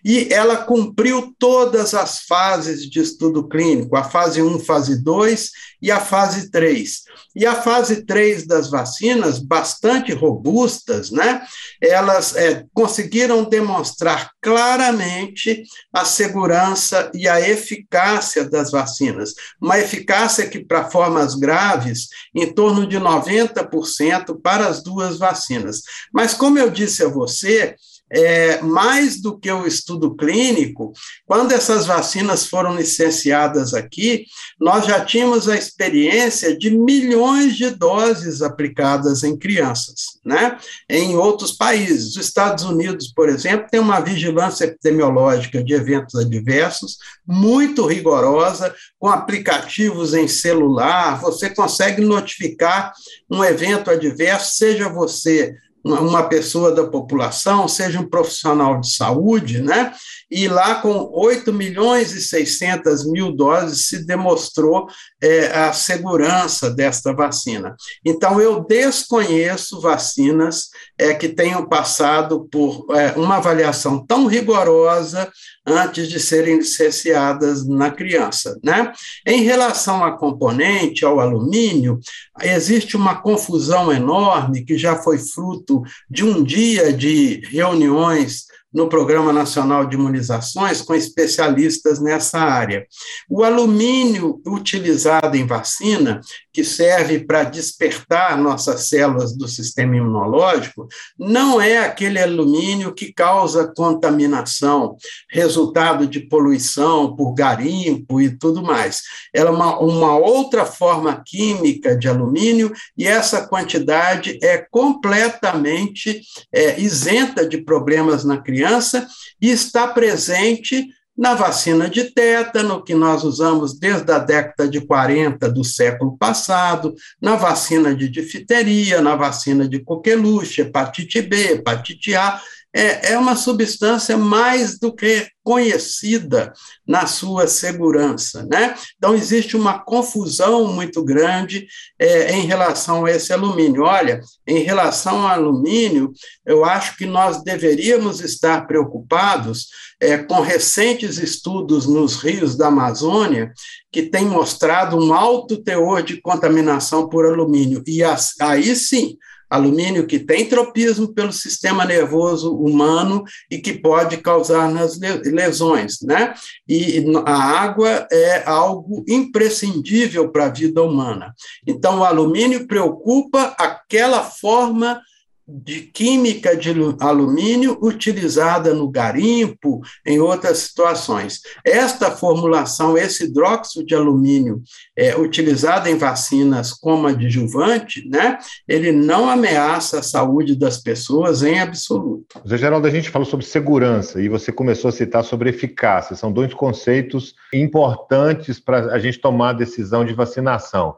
E ela cumpriu todas as fases de estudo clínico, a fase 1, fase 2 e a fase 3. E a fase 3 das vacinas, bastante robustas, né? Elas é, conseguiram demonstrar claramente a segurança e a eficácia das vacinas. Uma eficácia que, para formas graves, em torno de 90% para as duas vacinas. Mas, como eu disse a você, é, mais do que o estudo clínico, quando essas vacinas foram licenciadas aqui, nós já tínhamos a experiência de milhões de doses aplicadas em crianças, né? Em outros países. Os Estados Unidos, por exemplo, tem uma vigilância epidemiológica de eventos adversos muito rigorosa, com aplicativos em celular, você consegue notificar um evento adverso, seja você uma pessoa da população, seja um profissional de saúde, né? E lá com 8 milhões e 600 mil doses se demonstrou é, a segurança desta vacina. Então, eu desconheço vacinas é, que tenham passado por é, uma avaliação tão rigorosa antes de serem licenciadas na criança. Né? Em relação a componente, ao alumínio, existe uma confusão enorme que já foi fruto de um dia de reuniões no Programa Nacional de Imunizações com especialistas nessa área. O alumínio utilizado em vacina, que serve para despertar nossas células do sistema imunológico, não é aquele alumínio que causa contaminação, resultado de poluição por garimpo e tudo mais. Ela é uma, uma outra forma química de alumínio e essa quantidade é completamente é, isenta de problemas na criança criança e está presente na vacina de tétano, que nós usamos desde a década de 40 do século passado, na vacina de difteria, na vacina de coqueluche, hepatite B, hepatite A, é, é uma substância mais do que conhecida na sua segurança, né? Então existe uma confusão muito grande é, em relação a esse alumínio. Olha, em relação ao alumínio, eu acho que nós deveríamos estar preocupados é, com recentes estudos nos rios da Amazônia que têm mostrado um alto teor de contaminação por alumínio e as, aí sim Alumínio que tem tropismo pelo sistema nervoso humano e que pode causar nas lesões, né? E a água é algo imprescindível para a vida humana. Então, o alumínio preocupa aquela forma de química de alumínio utilizada no garimpo, em outras situações. Esta formulação, esse hidróxido de alumínio, é, utilizado em vacinas como adjuvante, né, ele não ameaça a saúde das pessoas em absoluto.
Zé Geraldo, a gente falou sobre segurança e você começou a citar sobre eficácia. São dois conceitos importantes para a gente tomar a decisão de vacinação.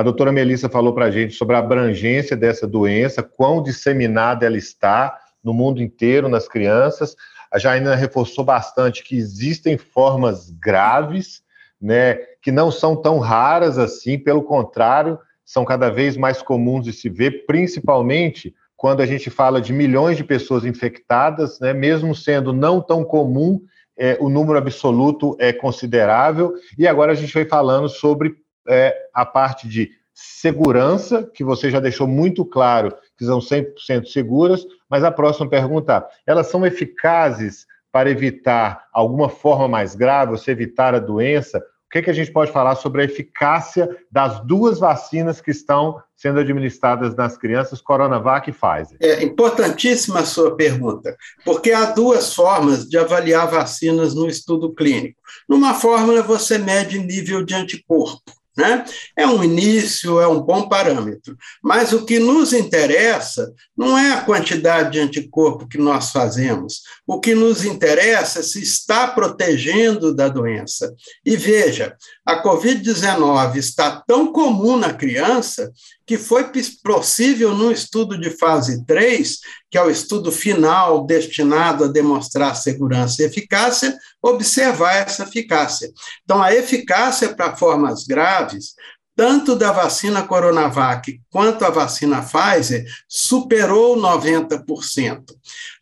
A doutora Melissa falou para a gente sobre a abrangência dessa doença, quão disseminada ela está no mundo inteiro, nas crianças. A Jaina reforçou bastante que existem formas graves, né, que não são tão raras assim, pelo contrário, são cada vez mais comuns de se ver, principalmente quando a gente fala de milhões de pessoas infectadas, né, mesmo sendo não tão comum, é, o número absoluto é considerável. E agora a gente vai falando sobre é, a parte de segurança, que você já deixou muito claro que são 100% seguras, mas a próxima pergunta, elas são eficazes para evitar alguma forma mais grave, você evitar a doença? O que, é que a gente pode falar sobre a eficácia das duas vacinas que estão sendo administradas nas crianças, Coronavac e Pfizer?
É importantíssima a sua pergunta, porque há duas formas de avaliar vacinas no estudo clínico. Numa fórmula, você mede nível de anticorpo. Né? É um início, é um bom parâmetro. Mas o que nos interessa não é a quantidade de anticorpo que nós fazemos. O que nos interessa é se está protegendo da doença. E veja, a Covid-19 está tão comum na criança que foi possível, num estudo de fase 3, que é o estudo final destinado a demonstrar segurança e eficácia, observar essa eficácia. Então, a eficácia para formas graves, tanto da vacina Coronavac quanto a vacina Pfizer, superou 90%.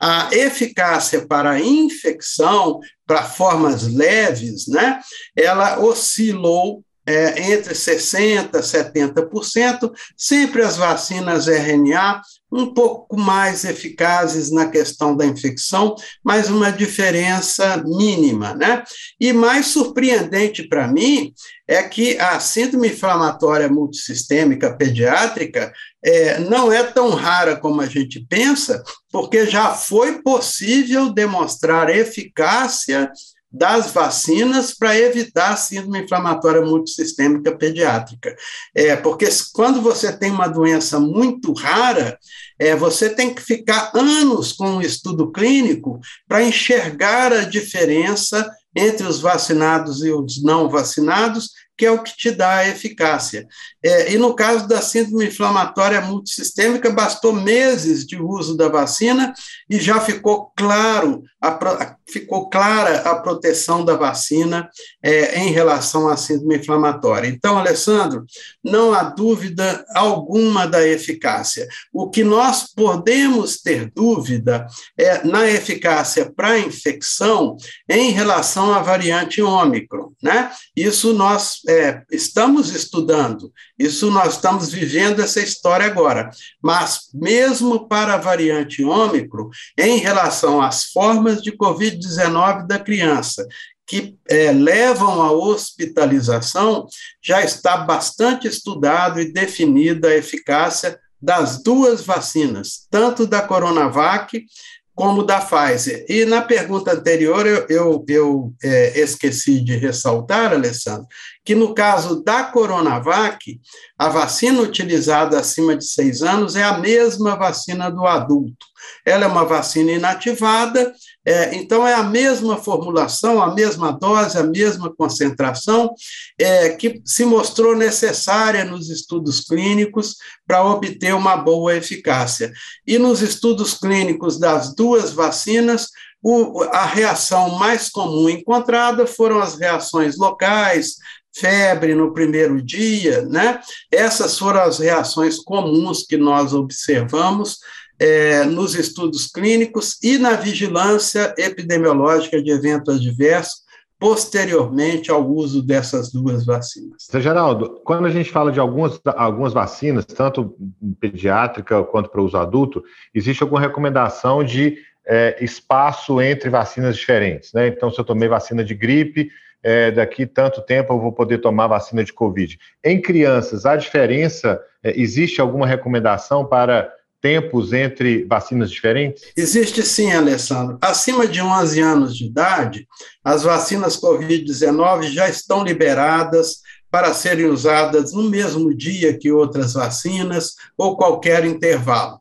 A eficácia para infecção, para formas leves, né, ela oscilou é, entre 60% e 70%, sempre as vacinas RNA um pouco mais eficazes na questão da infecção, mas uma diferença mínima, né? E mais surpreendente para mim é que a síndrome inflamatória multissistêmica pediátrica é, não é tão rara como a gente pensa, porque já foi possível demonstrar eficácia das vacinas para evitar a síndrome inflamatória multissistêmica pediátrica. É, porque quando você tem uma doença muito rara, é, você tem que ficar anos com um estudo clínico para enxergar a diferença entre os vacinados e os não vacinados que é o que te dá a eficácia. É, e no caso da síndrome inflamatória multissistêmica, bastou meses de uso da vacina e já ficou claro a, ficou clara a proteção da vacina é, em relação à síndrome inflamatória. Então, Alessandro, não há dúvida alguma da eficácia. O que nós podemos ter dúvida é na eficácia para a infecção em relação à variante Ômicron, né? Isso nós é, estamos estudando, isso nós estamos vivendo essa história agora. Mas, mesmo para a variante Ômicron, em relação às formas de Covid-19 da criança, que é, levam à hospitalização, já está bastante estudado e definida a eficácia das duas vacinas, tanto da Coronavac como da Pfizer. E na pergunta anterior, eu, eu, eu é, esqueci de ressaltar, Alessandro, que no caso da Coronavac, a vacina utilizada acima de seis anos é a mesma vacina do adulto. Ela é uma vacina inativada, é, então é a mesma formulação, a mesma dose, a mesma concentração, é, que se mostrou necessária nos estudos clínicos para obter uma boa eficácia. E nos estudos clínicos das duas vacinas, o, a reação mais comum encontrada foram as reações locais, febre no primeiro dia, né? Essas foram as reações comuns que nós observamos é, nos estudos clínicos e na vigilância epidemiológica de evento adverso, posteriormente ao uso dessas duas vacinas.
Zé Geraldo, quando a gente fala de algumas, algumas vacinas, tanto pediátrica quanto para uso adulto, existe alguma recomendação de é, espaço entre vacinas diferentes, né? Então, se eu tomei vacina de gripe, é, daqui tanto tempo eu vou poder tomar vacina de Covid. Em crianças, a diferença, é, existe alguma recomendação para tempos entre vacinas diferentes?
Existe sim, Alessandro. Acima de 11 anos de idade, as vacinas Covid-19 já estão liberadas para serem usadas no mesmo dia que outras vacinas ou qualquer intervalo.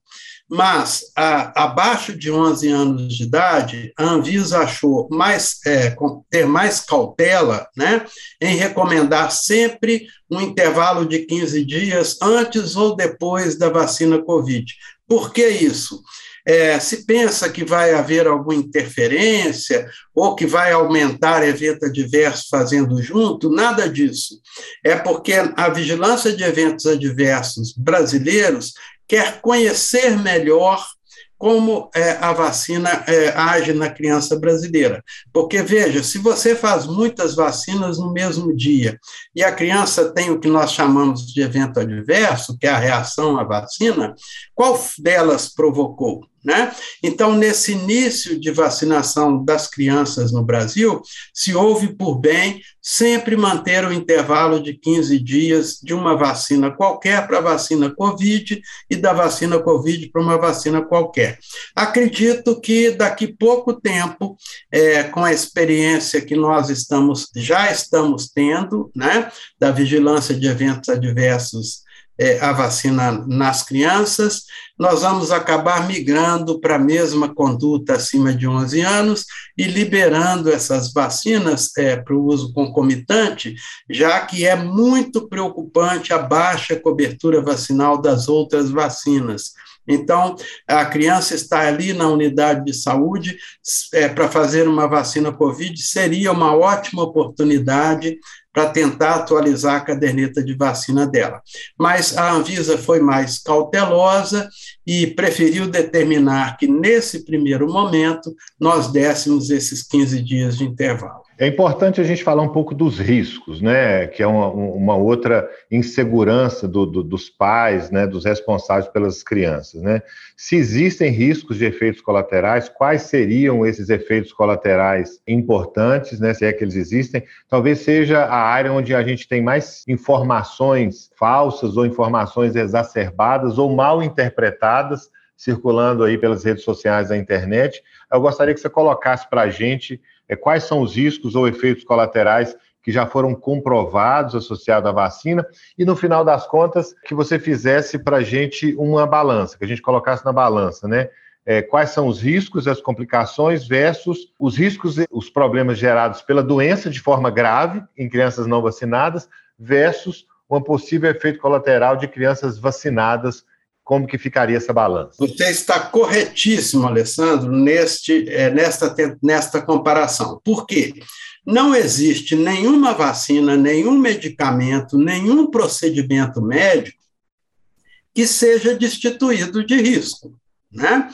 Mas, a, abaixo de 11 anos de idade, a Anvisa achou mais, é, ter mais cautela né, em recomendar sempre um intervalo de 15 dias antes ou depois da vacina Covid. Por que isso? É, se pensa que vai haver alguma interferência ou que vai aumentar evento adverso fazendo junto, nada disso. É porque a vigilância de eventos adversos brasileiros quer conhecer melhor como é, a vacina é, age na criança brasileira. Porque, veja, se você faz muitas vacinas no mesmo dia e a criança tem o que nós chamamos de evento adverso, que é a reação à vacina, qual delas provocou? Né? Então, nesse início de vacinação das crianças no Brasil, se houve por bem sempre manter o intervalo de 15 dias de uma vacina qualquer para a vacina Covid e da vacina Covid para uma vacina qualquer. Acredito que daqui pouco tempo, é, com a experiência que nós estamos já estamos tendo, né, da vigilância de eventos adversos é, a vacina nas crianças, nós vamos acabar migrando para a mesma conduta acima de 11 anos e liberando essas vacinas é, para o uso concomitante, já que é muito preocupante a baixa cobertura vacinal das outras vacinas. Então, a criança está ali na unidade de saúde é, para fazer uma vacina Covid, seria uma ótima oportunidade para tentar atualizar a caderneta de vacina dela. Mas a Anvisa foi mais cautelosa e preferiu determinar que, nesse primeiro momento, nós dessemos esses 15 dias de intervalo.
É importante a gente falar um pouco dos riscos, né? Que é uma, uma outra insegurança do, do, dos pais, né? Dos responsáveis pelas crianças, né? Se existem riscos de efeitos colaterais, quais seriam esses efeitos colaterais importantes, né? Se é que eles existem, talvez seja a área onde a gente tem mais informações falsas ou informações exacerbadas ou mal interpretadas circulando aí pelas redes sociais da internet. Eu gostaria que você colocasse para a gente é, quais são os riscos ou efeitos colaterais que já foram comprovados associados à vacina, e no final das contas, que você fizesse para a gente uma balança, que a gente colocasse na balança, né? É, quais são os riscos as complicações versus os riscos os problemas gerados pela doença de forma grave em crianças não vacinadas versus um possível efeito colateral de crianças vacinadas como que ficaria essa balança?
Você está corretíssimo, Alessandro, neste, é, nesta, nesta comparação. Por quê? Não existe nenhuma vacina, nenhum medicamento, nenhum procedimento médico que seja destituído de risco. Né?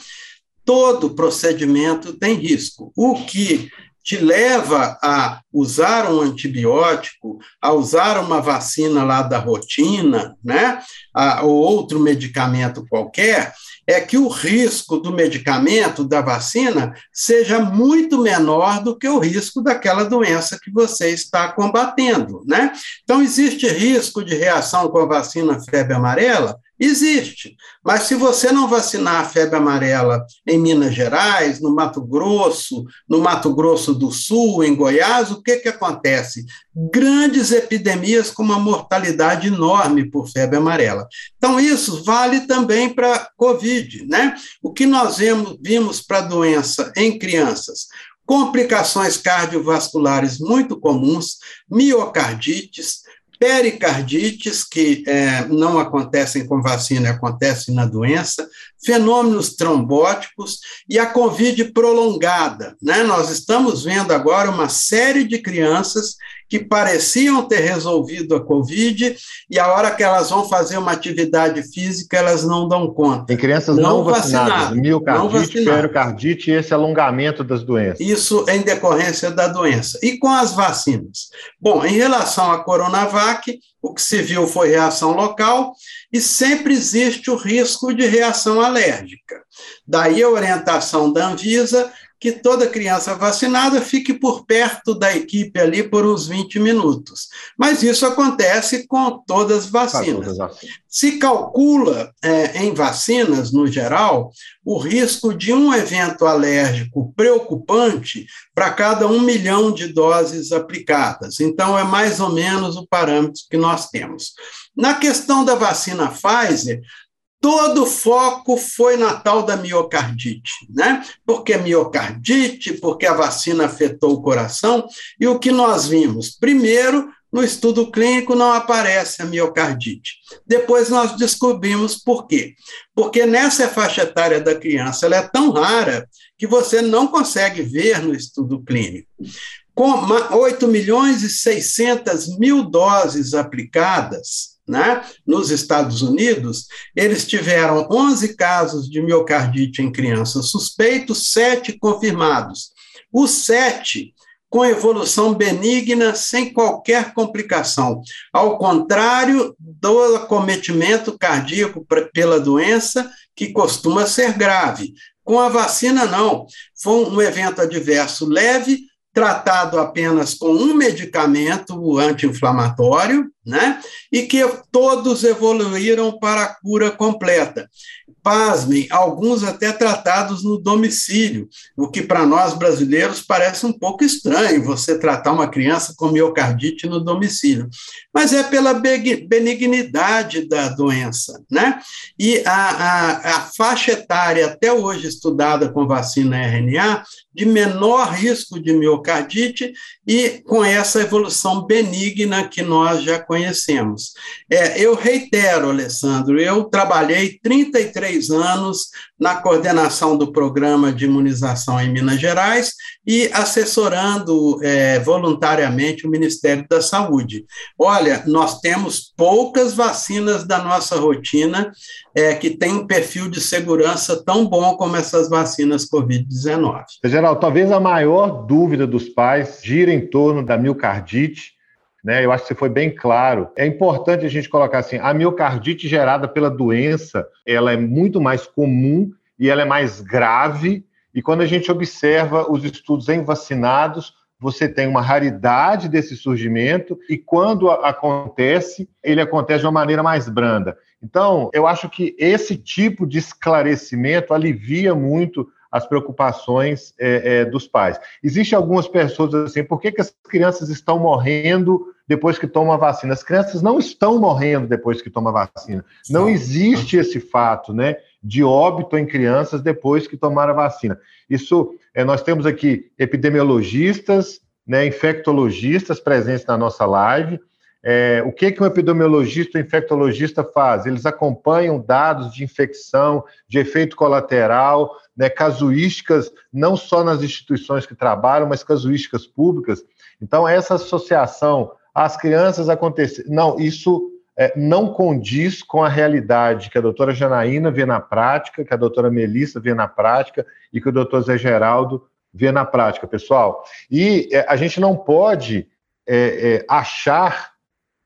Todo procedimento tem risco. O que te leva a usar um antibiótico, a usar uma vacina lá da rotina, né, a, ou outro medicamento qualquer, é que o risco do medicamento, da vacina, seja muito menor do que o risco daquela doença que você está combatendo, né? Então, existe risco de reação com a vacina febre amarela? Existe. Mas se você não vacinar a febre amarela em Minas Gerais, no Mato Grosso, no Mato Grosso do Sul, em Goiás, o que, que acontece? Grandes epidemias com uma mortalidade enorme por febre amarela. Então, isso vale também para Covid, né? O que nós vimos, vimos para a doença em crianças? Complicações cardiovasculares muito comuns, miocardites, pericardites, que é, não acontecem com vacina, acontecem na doença, fenômenos trombóticos e a Covid prolongada. Né? Nós estamos vendo agora uma série de crianças que pareciam ter resolvido a Covid e a hora que elas vão fazer uma atividade física, elas não dão conta.
Em crianças não, não vacinadas, vacinadas miocardite, pericardite e esse alongamento das doenças.
Isso em decorrência da doença. E com as vacinas? Bom, em relação à Coronavac, o que se viu foi reação local e sempre existe o risco de reação alérgica. Daí a orientação da Anvisa que toda criança vacinada fique por perto da equipe ali por uns 20 minutos. Mas isso acontece com todas as vacinas. Se calcula é, em vacinas, no geral, o risco de um evento alérgico preocupante para cada um milhão de doses aplicadas. Então, é mais ou menos o parâmetro que nós temos. Na questão da vacina Pfizer, todo o foco foi na tal da miocardite, né? Porque miocardite, porque a vacina afetou o coração, e o que nós vimos? Primeiro, no estudo clínico não aparece a miocardite. Depois nós descobrimos por quê. Porque nessa faixa etária da criança ela é tão rara que você não consegue ver no estudo clínico. Com 8 milhões e 600 mil doses aplicadas, né? Nos Estados Unidos, eles tiveram 11 casos de miocardite em crianças suspeitos, sete confirmados. Os sete com evolução benigna, sem qualquer complicação, ao contrário do acometimento cardíaco pela doença, que costuma ser grave. Com a vacina, não. Foi um evento adverso leve, tratado apenas com um medicamento anti-inflamatório, né? E que todos evoluíram para a cura completa. Pasmem, alguns até tratados no domicílio, o que para nós brasileiros parece um pouco estranho, você tratar uma criança com miocardite no domicílio. Mas é pela benignidade da doença, né? E a, a, a faixa etária até hoje estudada com vacina RNA de menor risco de miocardite e com essa evolução benigna que nós já conhecemos. É, eu reitero, Alessandro, eu trabalhei 33 anos na coordenação do programa de imunização em Minas Gerais e assessorando é, voluntariamente o Ministério da Saúde. Olha, nós temos poucas vacinas da nossa rotina é, que tem um perfil de segurança tão bom como essas vacinas Covid-19.
Geral, talvez a maior dúvida dos pais gira em torno da miocardite. Né, eu acho que você foi bem claro. É importante a gente colocar assim: a miocardite gerada pela doença, ela é muito mais comum e ela é mais grave. E quando a gente observa os estudos em vacinados, você tem uma raridade desse surgimento e quando acontece, ele acontece de uma maneira mais branda. Então, eu acho que esse tipo de esclarecimento alivia muito as preocupações é, é, dos pais. Existem algumas pessoas assim, por que, que as crianças estão morrendo depois que tomam a vacina? As crianças não estão morrendo depois que tomam a vacina. Não existe esse fato, né, de óbito em crianças depois que tomaram a vacina. Isso, é, nós temos aqui epidemiologistas, né, infectologistas presentes na nossa live, é, o que, que um epidemiologista ou infectologista faz? Eles acompanham dados de infecção, de efeito colateral, né, casuísticas, não só nas instituições que trabalham, mas casuísticas públicas. Então, essa associação às crianças acontecer. Não, isso é, não condiz com a realidade que a doutora Janaína vê na prática, que a doutora Melissa vê na prática e que o doutor Zé Geraldo vê na prática, pessoal. E é, a gente não pode é, é achar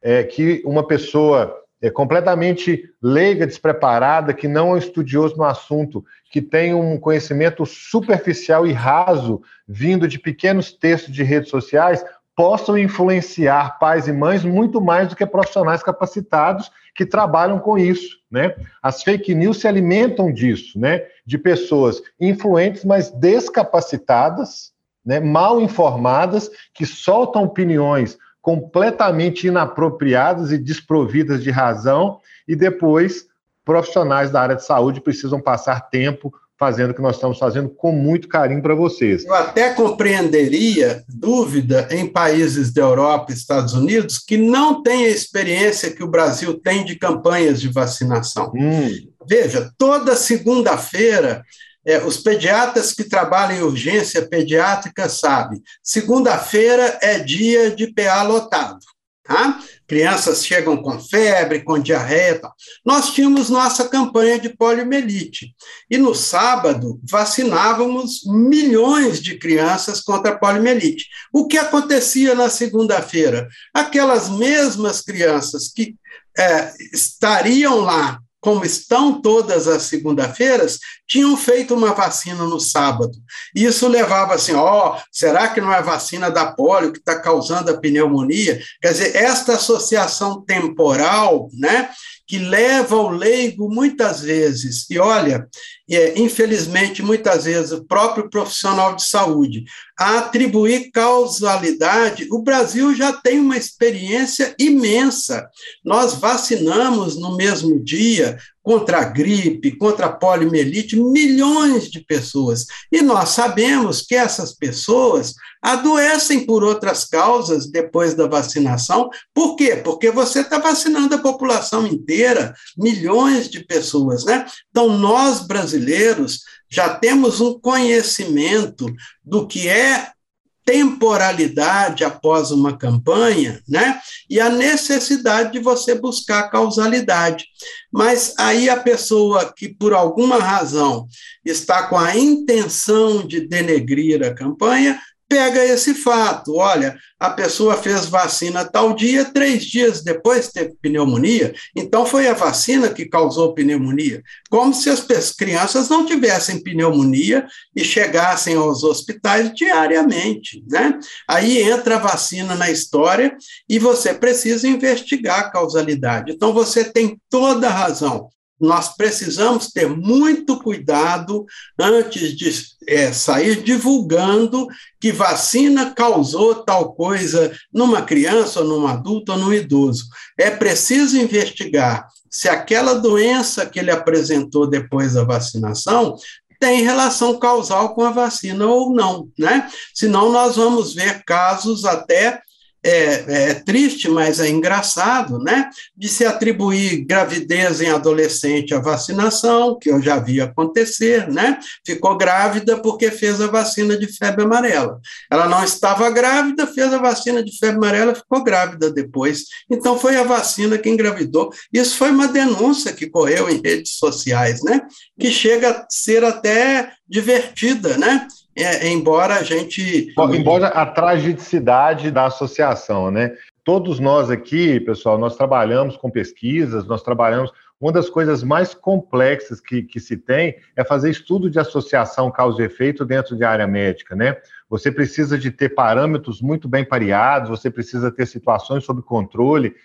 é, que uma pessoa é, completamente leiga, despreparada, que não é estudioso no assunto, que tem um conhecimento superficial e raso, vindo de pequenos textos de redes sociais, possam influenciar pais e mães muito mais do que profissionais capacitados que trabalham com isso, né? As fake news se alimentam disso, né? De pessoas influentes, mas descapacitadas, né? Mal informadas, que soltam opiniões completamente inapropriadas e desprovidas de razão, e depois profissionais da área de saúde precisam passar tempo fazendo o que nós estamos fazendo com muito carinho para vocês.
Eu até compreenderia dúvida em países da Europa e Estados Unidos que não têm a experiência que o Brasil tem de campanhas de vacinação. Hum. Veja, toda segunda-feira É, os pediatras que trabalham em urgência pediátrica sabem, segunda-feira é dia de PA lotado. Tá? Crianças chegam com febre, com diarreia. Nós tínhamos nossa campanha de poliomielite. E no sábado, vacinávamos milhões de crianças contra a poliomielite. O que acontecia na segunda-feira? Aquelas mesmas crianças que é, estariam lá como estão todas as segunda-feiras, tinham feito uma vacina no sábado. Isso levava assim, ó, oh, será que não é vacina da polio que está causando a pneumonia? Quer dizer, esta associação temporal, né, que leva o leigo muitas vezes, e olha, é, infelizmente, muitas vezes, o próprio profissional de saúde, a atribuir causalidade, o Brasil já tem uma experiência imensa. Nós vacinamos no mesmo dia contra a gripe, contra a poliomielite, milhões de pessoas. E nós sabemos que essas pessoas adoecem por outras causas depois da vacinação. Por quê? Porque você está vacinando a população inteira, milhões de pessoas, né? Então, nós brasileiros já temos um conhecimento do que é temporalidade após uma campanha, né? E a necessidade de você buscar causalidade. Mas aí a pessoa que por alguma razão está com a intenção de denegrir a campanha, pega esse fato. Olha, a pessoa fez vacina tal dia, três dias depois teve pneumonia, então foi a vacina que causou pneumonia. Como se as crianças não tivessem pneumonia e chegassem aos hospitais diariamente, né? Aí entra a vacina na história e você precisa investigar a causalidade. Então você tem toda a razão nós precisamos ter muito cuidado antes de é, sair divulgando que vacina causou tal coisa numa criança, num adulto, ou num idoso. É preciso investigar se aquela doença que ele apresentou depois da vacinação tem relação causal com a vacina ou não, né? Senão nós vamos ver casos até é, é, triste, mas é engraçado, né? De se atribuir gravidez em adolescente à vacinação, que eu já vi acontecer, né? Ficou grávida porque fez a vacina de febre amarela. Ela não estava grávida, fez a vacina de febre amarela, ficou grávida depois. Então foi a vacina que engravidou. Isso foi uma denúncia que correu em redes sociais, né? Que chega a ser até divertida, né? É, embora a gente.
Embora a tragicidade da associação, né? Todos nós aqui, pessoal, nós trabalhamos com pesquisas, nós trabalhamos. Uma das coisas mais complexas que, que se tem é fazer estudo de associação causa e efeito dentro de área médica, né? Você precisa de ter parâmetros muito bem pareados, você precisa ter situações sob controle.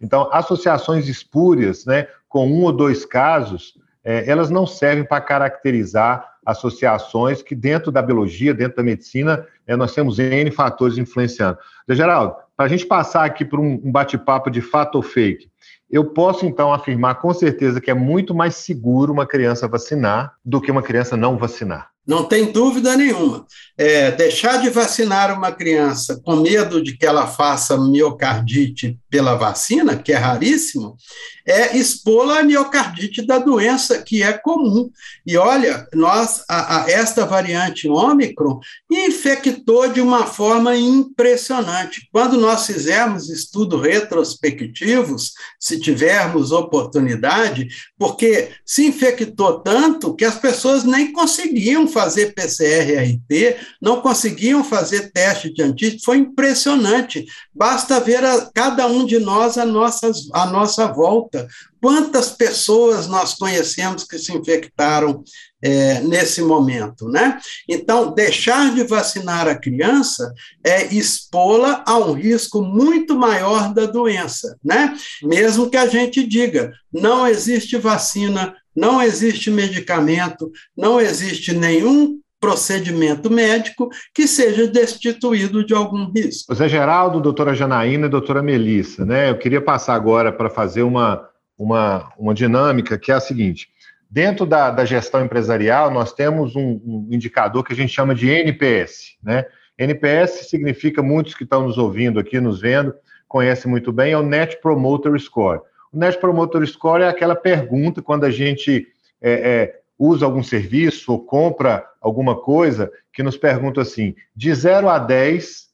Então, associações espúrias, né, com um ou dois casos, é, elas não servem para caracterizar associações que dentro da biologia, dentro da medicina, é, nós temos N fatores influenciando. Geraldo, para a gente passar aqui por um, um bate-papo de fato ou fake, eu posso então afirmar com certeza que é muito mais seguro uma criança vacinar do que uma criança não vacinar.
Não tem dúvida nenhuma. É, deixar de vacinar uma criança com medo de que ela faça miocardite pela vacina, que é raríssimo, é expô-la à miocardite da doença, que é comum. E olha, nós, a, a, esta variante Ômicron infectou de uma forma impressionante. Quando nós fizermos estudos retrospectivos, se tivermos oportunidade, porque se infectou tanto que as pessoas nem conseguiam fazer PCR-RT, não conseguiam fazer teste de antígeno, foi impressionante. Basta ver a, cada um de nós a nossa, a nossa volta. Quantas pessoas nós conhecemos que se infectaram é, nesse momento, né? Então, deixar de vacinar a criança é expô-la a um risco muito maior da doença, né? Mesmo que a gente diga, não existe vacina não existe medicamento, não existe nenhum procedimento médico que seja destituído de algum risco.
José Geraldo, doutora Janaína e doutora Melissa, né? Eu queria passar agora para fazer uma, uma, uma dinâmica que é a seguinte. Dentro da, da gestão empresarial, nós temos um, um, indicador que a gente chama de NPS, né? NPS significa, muitos que estão nos ouvindo aqui, nos vendo, conhecem muito bem, é o Net Promoter Score. O Net Promoter Score é aquela pergunta quando a gente é, é, usa algum serviço ou compra alguma coisa, que nos pergunta assim: de 0 a 10,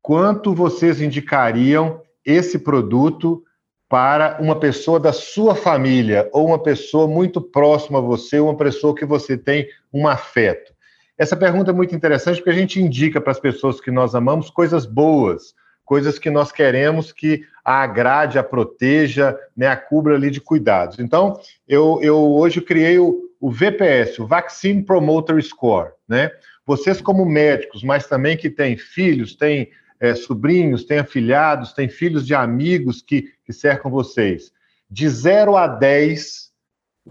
quanto vocês indicariam esse produto para uma pessoa da sua família ou uma pessoa muito próxima a você, uma pessoa que você tem um afeto? Essa pergunta é muito interessante porque a gente indica para as pessoas que nós amamos coisas boas, coisas que nós queremos que a agrade, a proteja, né, a cubra ali de cuidados. Então, eu, eu hoje criei o, o VPS, o Vaccine Promoter Score, né? Vocês como médicos, mas também que têm filhos, têm é, sobrinhos, têm afilhados, têm filhos de amigos que, que cercam vocês. De 0 a 10,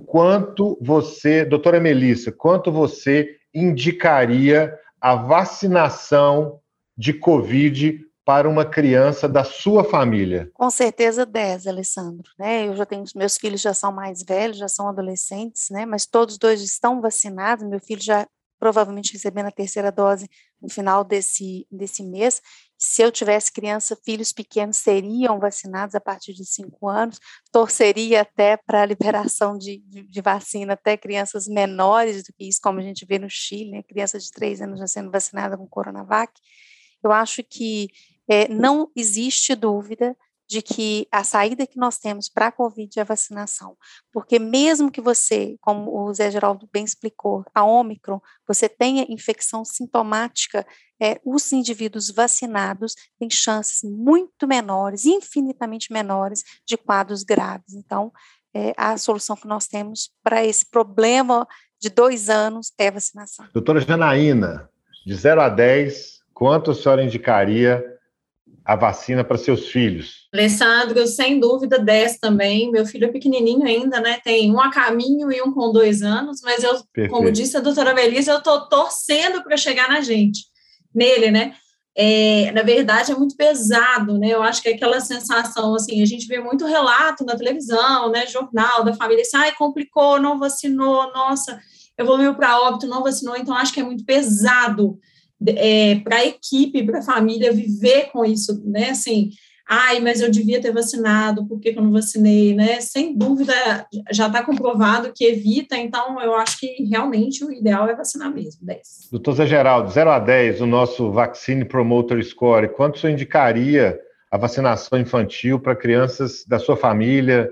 quanto você, doutora Melissa, quanto você indicaria a vacinação de Covid para uma criança da sua família?
Com certeza 10, Alessandro. Né? Eu já tenho, meus filhos já são mais velhos, já são adolescentes, né? mas todos dois estão vacinados. Meu filho já provavelmente recebendo a terceira dose no final desse, desse mês. Se eu tivesse criança, filhos pequenos seriam vacinados a partir de cinco anos, torceria até para a liberação de, de, de, vacina até crianças menores do que isso, como a gente vê no Chile, né? criança de três anos já sendo vacinada com Coronavac. Eu acho que é, não existe dúvida de que a saída que nós temos para a Covid é a vacinação. Porque mesmo que você, como o Zé Geraldo bem explicou, a Ômicron, você tenha infecção sintomática, é, os indivíduos vacinados têm chances muito menores, infinitamente menores, de quadros graves. Então, é, a solução que nós temos para esse problema de dois anos é vacinação.
Doutora Janaína, de 0 a 10, quanto a senhora indicaria a vacina para seus filhos?
Alessandro, sem dúvida, 10 também. Meu filho é pequenininho ainda, né? Tem um a caminho e um com dois anos, mas eu, Perfeito. como disse a doutora Melissa, eu estou torcendo para chegar na gente, nele, né? É, na verdade, é muito pesado, né? Eu acho que é aquela sensação, assim, a gente vê muito relato na televisão, né? Jornal da família, assim, ai, complicou, não vacinou, nossa, evoluiu para óbito, não vacinou, então acho que é muito pesado é, para a equipe, para a família viver com isso, né? Assim, ai, mas eu devia ter vacinado, por que, que eu não vacinei, né? Sem dúvida, já está comprovado que evita, então eu acho que realmente o ideal é vacinar mesmo, 10.
Doutor Zé Geraldo, 0 a 10, o nosso Vaccine Promoter Score, quanto você indicaria a vacinação infantil para crianças da sua família,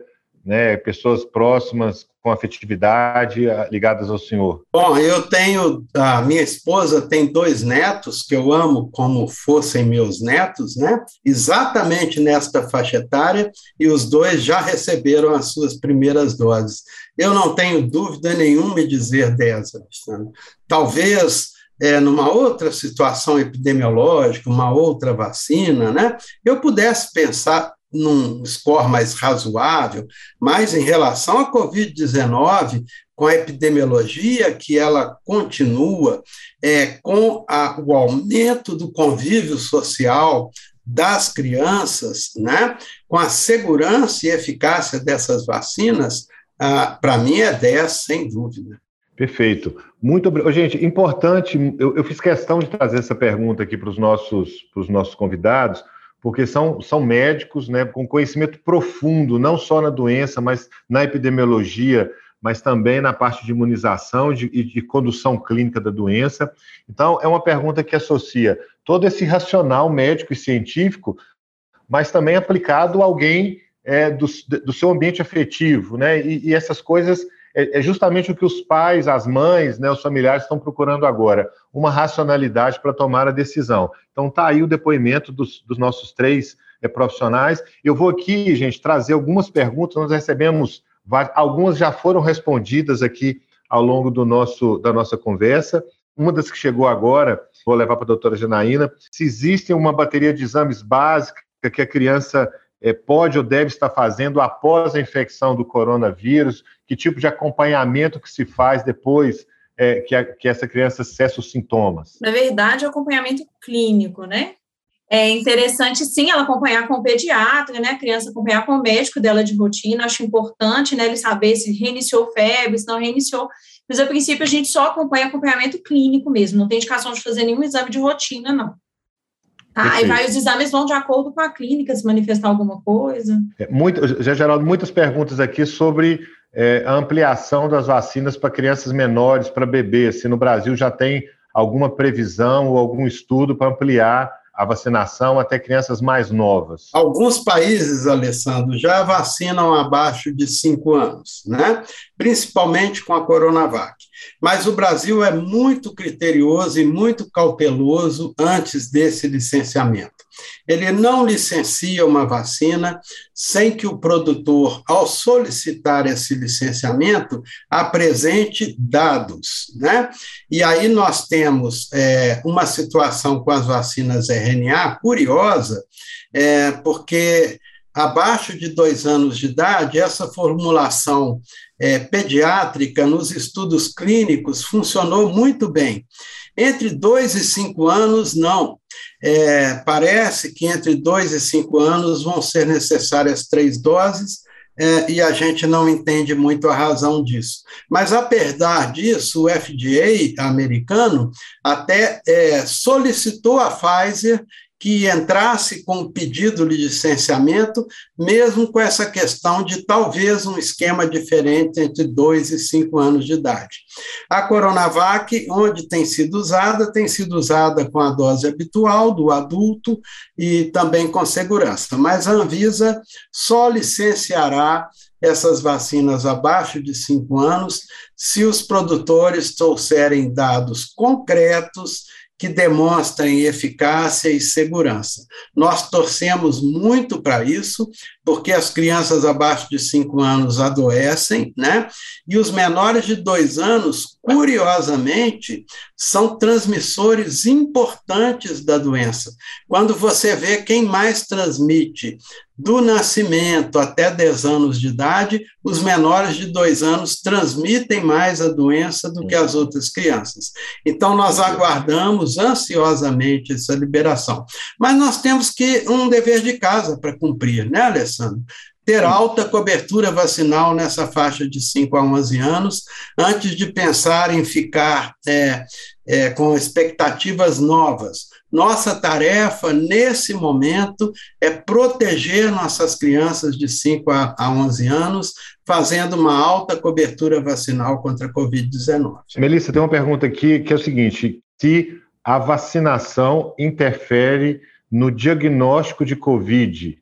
né, pessoas próximas com afetividade ah, ligadas ao senhor?
Bom, eu tenho, a minha esposa tem dois netos que eu amo como fossem meus netos, né? Exatamente nesta faixa etária, e os dois já receberam as suas primeiras doses. Eu não tenho dúvida nenhuma em dizer dessa, Talvez é, numa outra situação epidemiológica, uma outra vacina, né, eu pudesse pensar num score mais razoável, mas em relação à Covid-19, com a epidemiologia que ela continua, é, com a, o aumento do convívio social das crianças, né, com a segurança e eficácia dessas vacinas, ah, para mim é 10, sem dúvida.
Perfeito. Muito obrigado. Gente, importante, eu, eu, fiz questão de trazer essa pergunta aqui para os nossos, nossos convidados, porque são, são médicos né, com conhecimento profundo, não só na doença, mas na epidemiologia, mas também na parte de imunização e de, de, condução clínica da doença. Então, é uma pergunta que associa todo esse racional médico e científico, mas também aplicado a alguém é, do, do seu ambiente afetivo, né? E, e essas coisas é, é, justamente o que os pais, as mães, né, os familiares estão procurando agora, uma racionalidade para tomar a decisão. Então tá aí o depoimento dos, dos nossos três é, profissionais. Eu vou aqui, gente, trazer algumas perguntas, nós recebemos, algumas já foram respondidas aqui ao longo do nosso, da nossa conversa. Uma das que chegou agora, vou levar para a doutora Janaína, se existe uma bateria de exames básica que a criança é, pode ou deve estar fazendo após a infecção do coronavírus, que tipo de acompanhamento que se faz depois é, que, a, que, essa criança cessa os sintomas?
Na verdade, o acompanhamento clínico, né? É interessante, sim, ela acompanhar com o pediatra, né? A criança acompanhar com o médico dela de rotina. Acho importante, né? Ele saber se reiniciou febre, se não reiniciou. Mas, a princípio, a gente só acompanha acompanhamento clínico mesmo. Não tem indicação de fazer nenhum exame de rotina, não. Tá? E vai, os exames vão de acordo com a clínica, se manifestar alguma coisa.
É, muito, já, Geraldo, muitas perguntas aqui sobre é, a ampliação das vacinas para crianças menores, para bebês, se no Brasil já tem alguma previsão ou algum estudo para ampliar a vacinação até crianças mais novas?
Alguns países, Alessandro, já vacinam abaixo de cinco anos, né? principalmente com a Coronavac. Mas o Brasil é muito criterioso e muito cauteloso antes desse licenciamento. Ele não licencia uma vacina sem que o produtor, ao solicitar esse licenciamento, apresente dados. Né? E aí nós temos é, uma situação com as vacinas RNA curiosa, é, porque abaixo de dois anos de idade, essa formulação é, pediátrica nos estudos clínicos funcionou muito bem. Entre dois e cinco anos, não. É, parece que entre dois e cinco anos vão ser necessárias três doses, é, e a gente não entende muito a razão disso. Mas, apesar disso, o FDA americano até é, solicitou a Pfizer que entrasse com o pedido de licenciamento, mesmo com essa questão de talvez um esquema diferente entre dois e cinco anos de idade. A Coronavac, onde tem sido usada, tem sido usada com a dose habitual do adulto e também com segurança, mas a Anvisa só licenciará essas vacinas abaixo de cinco anos se os produtores trouxerem dados concretos que demonstrem eficácia e segurança. Nós torcemos muito para isso, porque as crianças abaixo de 5 anos adoecem, né? E os menores de 2 anos, curiosamente, são transmissores importantes da doença. Quando você vê quem mais transmite do nascimento até 10 anos de idade, os menores de 2 anos transmitem mais a doença do que as outras crianças. Então, nós aguardamos ansiosamente essa liberação. Mas nós temos que um dever de casa para cumprir, né, Alessandro? Alessandro, ter alta cobertura vacinal nessa faixa de 5 a 11 anos, antes de pensar em ficar é, é, com expectativas novas. Nossa tarefa, nesse momento, é proteger nossas crianças de 5 a 11 anos, fazendo uma alta cobertura vacinal contra a Covid-19.
Melissa, tem uma pergunta aqui que é o seguinte: se a vacinação interfere no diagnóstico de Covid,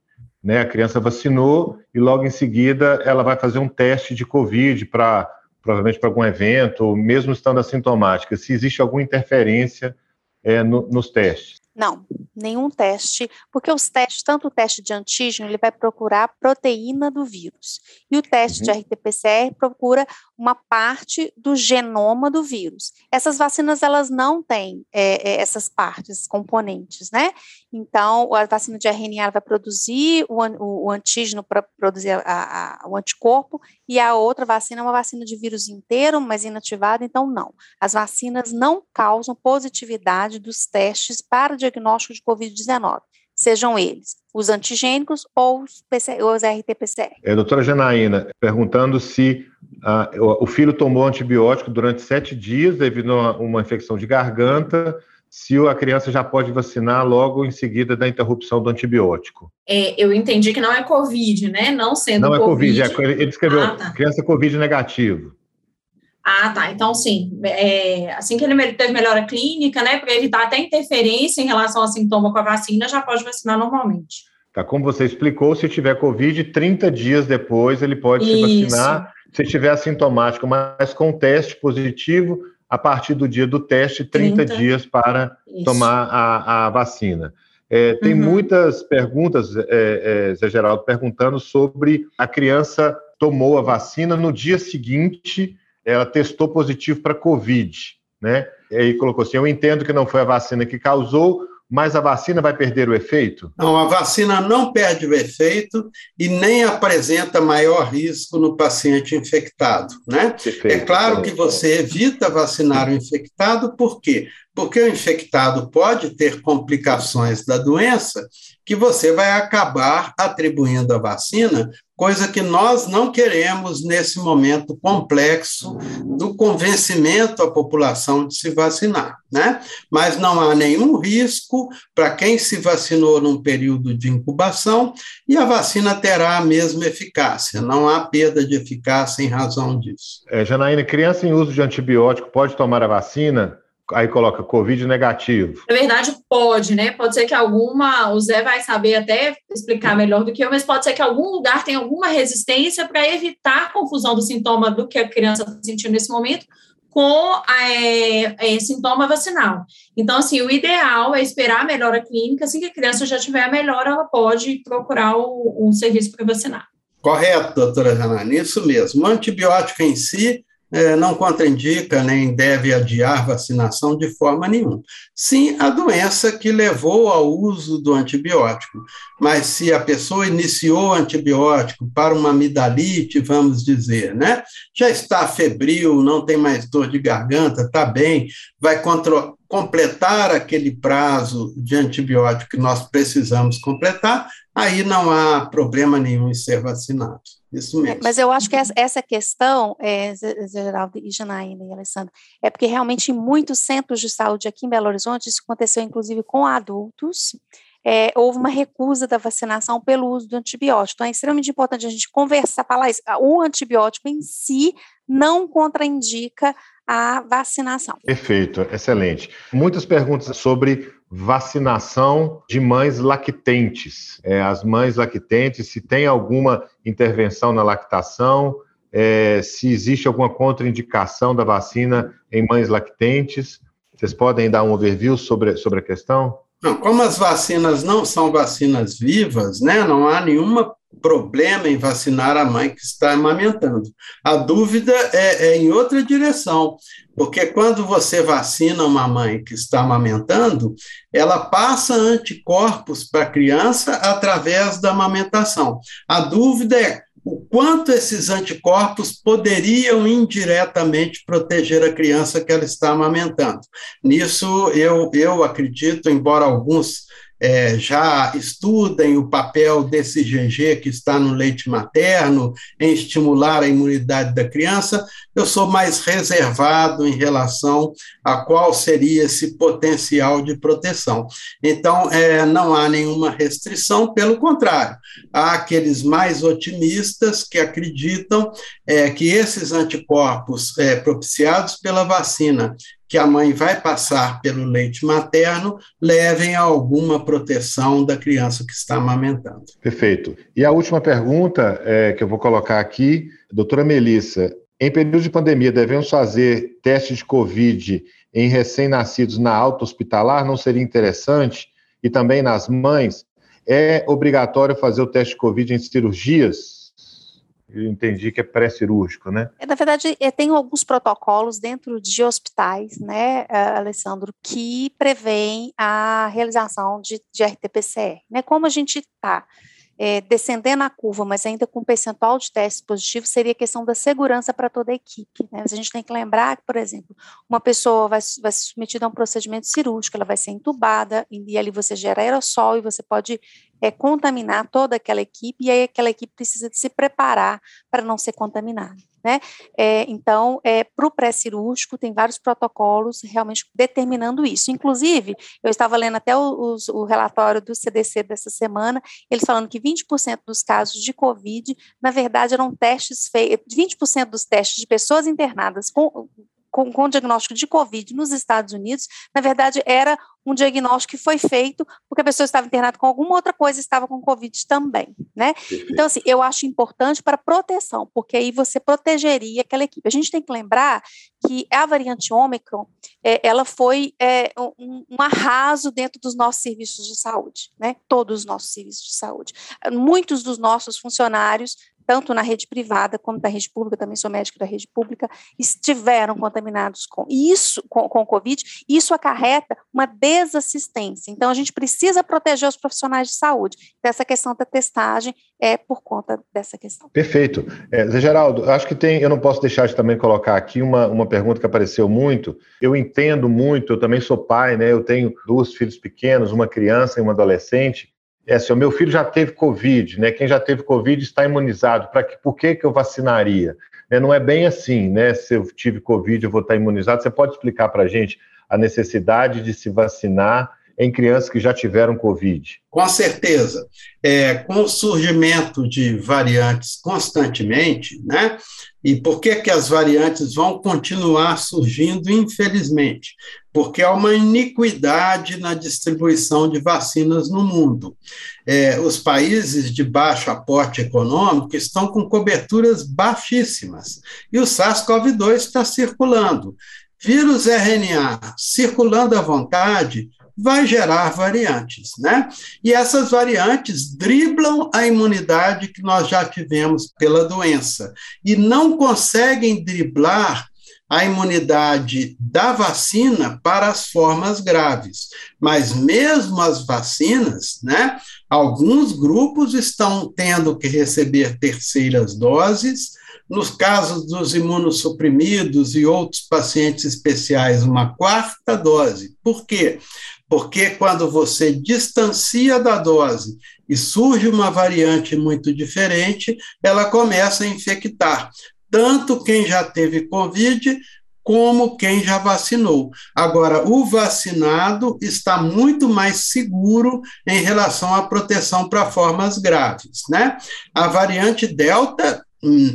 né? A criança vacinou e logo em seguida ela vai fazer um teste de Covid para provavelmente para algum evento, ou mesmo estando assintomática, se existe alguma interferência é, no, nos testes.
Não, nenhum teste, porque os testes, tanto o teste de antígeno, ele vai procurar a proteína do vírus, e o teste uhum. de RT-PCR procura uma parte do genoma do vírus. Essas vacinas, elas não têm é, é, essas partes, componentes, né? Então, a vacina de RNA vai produzir o, o, o antígeno para produzir a, a, o anticorpo, e a outra vacina é uma vacina de vírus inteiro, mas inativada, então não. As vacinas não causam positividade dos testes para diagnóstico de Covid-19, sejam eles os antigênicos ou os, os RT-PCR.
É, doutora Janaína, perguntando se ah, o filho tomou antibiótico durante sete dias devido a uma infecção de garganta, se a criança já pode vacinar logo em seguida da interrupção do antibiótico.
É, eu entendi que não é Covid, né? Não sendo
Não COVID. é Covid, é, ele escreveu ah, tá. criança Covid negativo.
Ah, tá. Então, sim. É, assim que ele teve melhora clínica, né, para evitar até interferência em relação ao sintoma com a vacina, já pode vacinar normalmente.
Tá, como você explicou, se tiver Covid, 30 dias depois ele pode Isso. se vacinar se estiver assintomático, mas com teste positivo, a partir do dia do teste, 30, 30. dias para Isso. tomar a, a vacina. É, tem uhum. muitas perguntas, é, é, Zé Geraldo, perguntando sobre a criança tomou a vacina, no dia seguinte ela testou positivo para Covid, né? E aí colocou assim: eu entendo que não foi a vacina que causou, mas a vacina vai perder o efeito?
Não, a vacina não perde o efeito e nem apresenta maior risco no paciente infectado, né? Perfeito, é claro que você evita vacinar o infectado, por quê? Porque o infectado pode ter complicações da doença que você vai acabar atribuindo à vacina, coisa que nós não queremos nesse momento complexo do convencimento à população de se vacinar, né? Mas não há nenhum risco para quem se vacinou num período de incubação e a vacina terá a mesma eficácia, não há perda de eficácia em razão disso.
É, Janaína, criança em uso de antibiótico pode tomar a vacina? Aí coloca Covid negativo.
Na verdade, pode, né? Pode ser que alguma, o Zé vai saber até explicar melhor do que eu, mas pode ser que algum lugar tenha alguma resistência para evitar a confusão do sintoma do que a criança está sentindo nesse momento com é, é, sintoma vacinal. Então, assim, o ideal é esperar a melhora clínica, assim que a criança já tiver a melhora, ela pode procurar o, o serviço para vacinar.
Correto, doutora Janane, isso mesmo. O antibiótico em si não contraindica nem deve adiar vacinação de forma nenhuma. Sim, a doença que levou ao uso do antibiótico. Mas se a pessoa iniciou antibiótico para uma amidalite, vamos dizer, né? Já está febril, não tem mais dor de garganta, está bem, vai completar aquele prazo de antibiótico que nós precisamos completar, aí não há problema nenhum em ser vacinado. Isso mesmo.
Mas eu acho que essa questão, é, Geraldo e Janaína e Alessandro, é porque realmente em muitos centros de saúde aqui em Belo Horizonte, isso aconteceu inclusive com adultos, é, houve uma recusa da vacinação pelo uso do antibiótico. Então, é extremamente importante a gente conversar, falar isso. O antibiótico em si não contraindica a vacinação.
Perfeito, excelente. Muitas perguntas sobre vacinação de mães lactentes. É, as mães lactentes, se tem alguma intervenção na lactação, é, se existe alguma contraindicação da vacina em mães lactentes. Vocês podem dar um overview sobre, sobre a questão?
Não, como as vacinas não são vacinas vivas, né, não há nenhuma problema em vacinar a mãe que está amamentando. A dúvida é, é, em outra direção, porque quando você vacina uma mãe que está amamentando, ela passa anticorpos para a criança através da amamentação. A dúvida é o quanto esses anticorpos poderiam indiretamente proteger a criança que ela está amamentando. Nisso, eu, eu acredito, embora alguns é, já estudem o papel desse IgG que está no leite materno em estimular a imunidade da criança, eu sou mais reservado em relação a qual seria esse potencial de proteção. Então, é, não há nenhuma restrição, pelo contrário, há aqueles mais otimistas que acreditam é, que esses anticorpos é, propiciados pela vacina que a mãe vai passar pelo leite materno levem a alguma proteção da criança que está amamentando.
Perfeito. E a última pergunta é, que eu vou colocar aqui, doutora Melissa, em período de pandemia, devemos fazer teste de Covid em recém-nascidos na alta hospitalar? Não seria interessante? E também nas mães? É obrigatório fazer o teste de Covid em cirurgias? Eu entendi que é pré-cirúrgico, né?
É, na verdade, é, tem alguns protocolos dentro de hospitais, né, Alessandro, que prevêem a realização de, de RT-PCR. Né? Como a gente está é, descendendo a curva, mas ainda com percentual de testes positivos, seria questão da segurança para toda a equipe. Né? Mas a gente tem que lembrar que, por exemplo, uma pessoa vai, vai ser submetida a um procedimento cirúrgico, ela vai ser entubada, e ali você gera aerossol e você pode é, contaminar toda aquela equipe, e aí aquela equipe precisa de se preparar para não ser contaminada. Né? É, então, é, para o pré-cirúrgico, tem vários protocolos realmente determinando isso. Inclusive, eu estava lendo até o, o, o relatório do CDC dessa semana, eles falando que 20% dos casos de Covid, na verdade, eram testes feitos, 20% dos testes de pessoas internadas com com, com diagnóstico de Covid nos Estados Unidos, na verdade, era um diagnóstico que foi feito porque a pessoa estava internada com alguma outra coisa e estava com Covid também, né? Então, assim, eu acho importante para proteção, porque aí você protegeria aquela equipe. A gente tem que lembrar que a variante Ômicron, é, ela foi é, um, um, arraso dentro dos nossos serviços de saúde, né? Todos os nossos serviços de saúde. Muitos dos nossos funcionários tanto na rede privada como na rede pública, também sou médica da rede pública, estiveram contaminados com isso, com, com o Covid, isso acarreta uma desassistência. Então, a gente precisa proteger os profissionais de saúde. Dessa questão da testagem é por conta dessa questão.
Perfeito. É, Zé Geraldo, acho que tem, eu não posso deixar de também colocar aqui uma, uma pergunta que apareceu muito. Eu entendo muito, eu também sou pai, né? Eu tenho dois filhos pequenos, uma criança e uma adolescente. É assim, o meu filho já teve Covid, né? Quem já teve Covid está imunizado. Para que, por que, que eu vacinaria? É, não é bem assim, né? Se eu tive Covid, eu vou estar imunizado. Você pode explicar para a gente a necessidade de se vacinar em crianças que já tiveram Covid?
Com certeza. É, com o surgimento de variantes constantemente, né? E por que, que as variantes vão continuar surgindo, infelizmente? Porque há uma iniquidade na distribuição de vacinas no mundo. É, os países de baixo aporte econômico estão com coberturas baixíssimas. E o SARS-CoV-2 está circulando. Vírus RNA circulando à vontade vai gerar variantes, né? E essas variantes driblam a imunidade que nós já tivemos pela doença e não conseguem driblar a imunidade da vacina para as formas graves. Mas mesmo as vacinas, né? Alguns grupos estão tendo que receber terceiras doses, nos casos dos imunossuprimidos e outros pacientes especiais, uma quarta dose. Por quê? Porque quando você distancia da dose e surge uma variante muito diferente, ela começa a infectar tanto quem já teve Covid como quem já vacinou. Agora, o vacinado está muito mais seguro em relação à proteção para formas graves, né? A variante Delta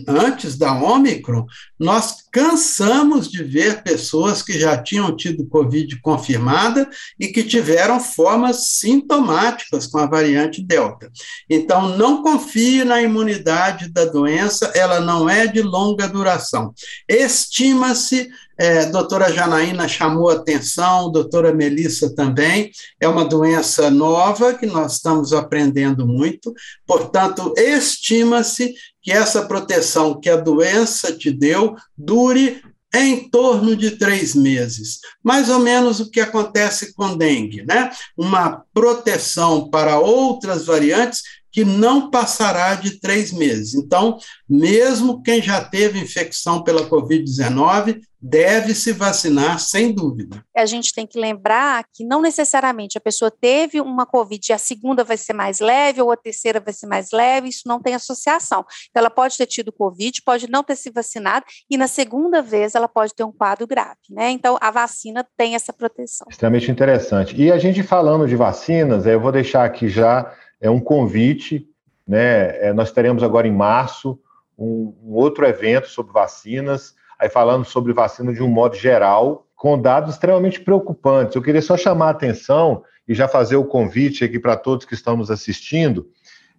antes da Ômicron, nós cansamos de ver pessoas que já tinham tido Covid confirmada e que tiveram formas sintomáticas com a variante Delta. Então, não confie na imunidade da doença, ela não é de longa duração. Estima-se é, doutora Janaína chamou atenção, doutora Melissa também, é uma doença nova que nós estamos aprendendo muito, portanto, estima-se que essa proteção que a doença te deu dure em torno de três meses. Mais ou menos o que acontece com dengue, né? Uma proteção para outras variantes que não passará de três meses. Então, mesmo quem já teve infecção pela Covid-19 deve se vacinar, sem dúvida.
A gente tem que lembrar que não necessariamente a pessoa teve uma Covid e a segunda vai ser mais leve ou a terceira vai ser mais leve, isso não tem associação. Então, ela pode ter tido Covid, pode não ter se vacinado e na segunda vez ela pode ter um quadro grave, né? Então, a vacina tem essa proteção.
Extremamente interessante. E a gente falando de vacinas, eu vou deixar aqui já é um convite, né? É, nós teremos agora em março um, um outro evento sobre vacinas, aí falando sobre vacina de um modo geral, com dados extremamente preocupantes. Eu queria só chamar a atenção e já fazer o convite aqui para todos que estamos assistindo.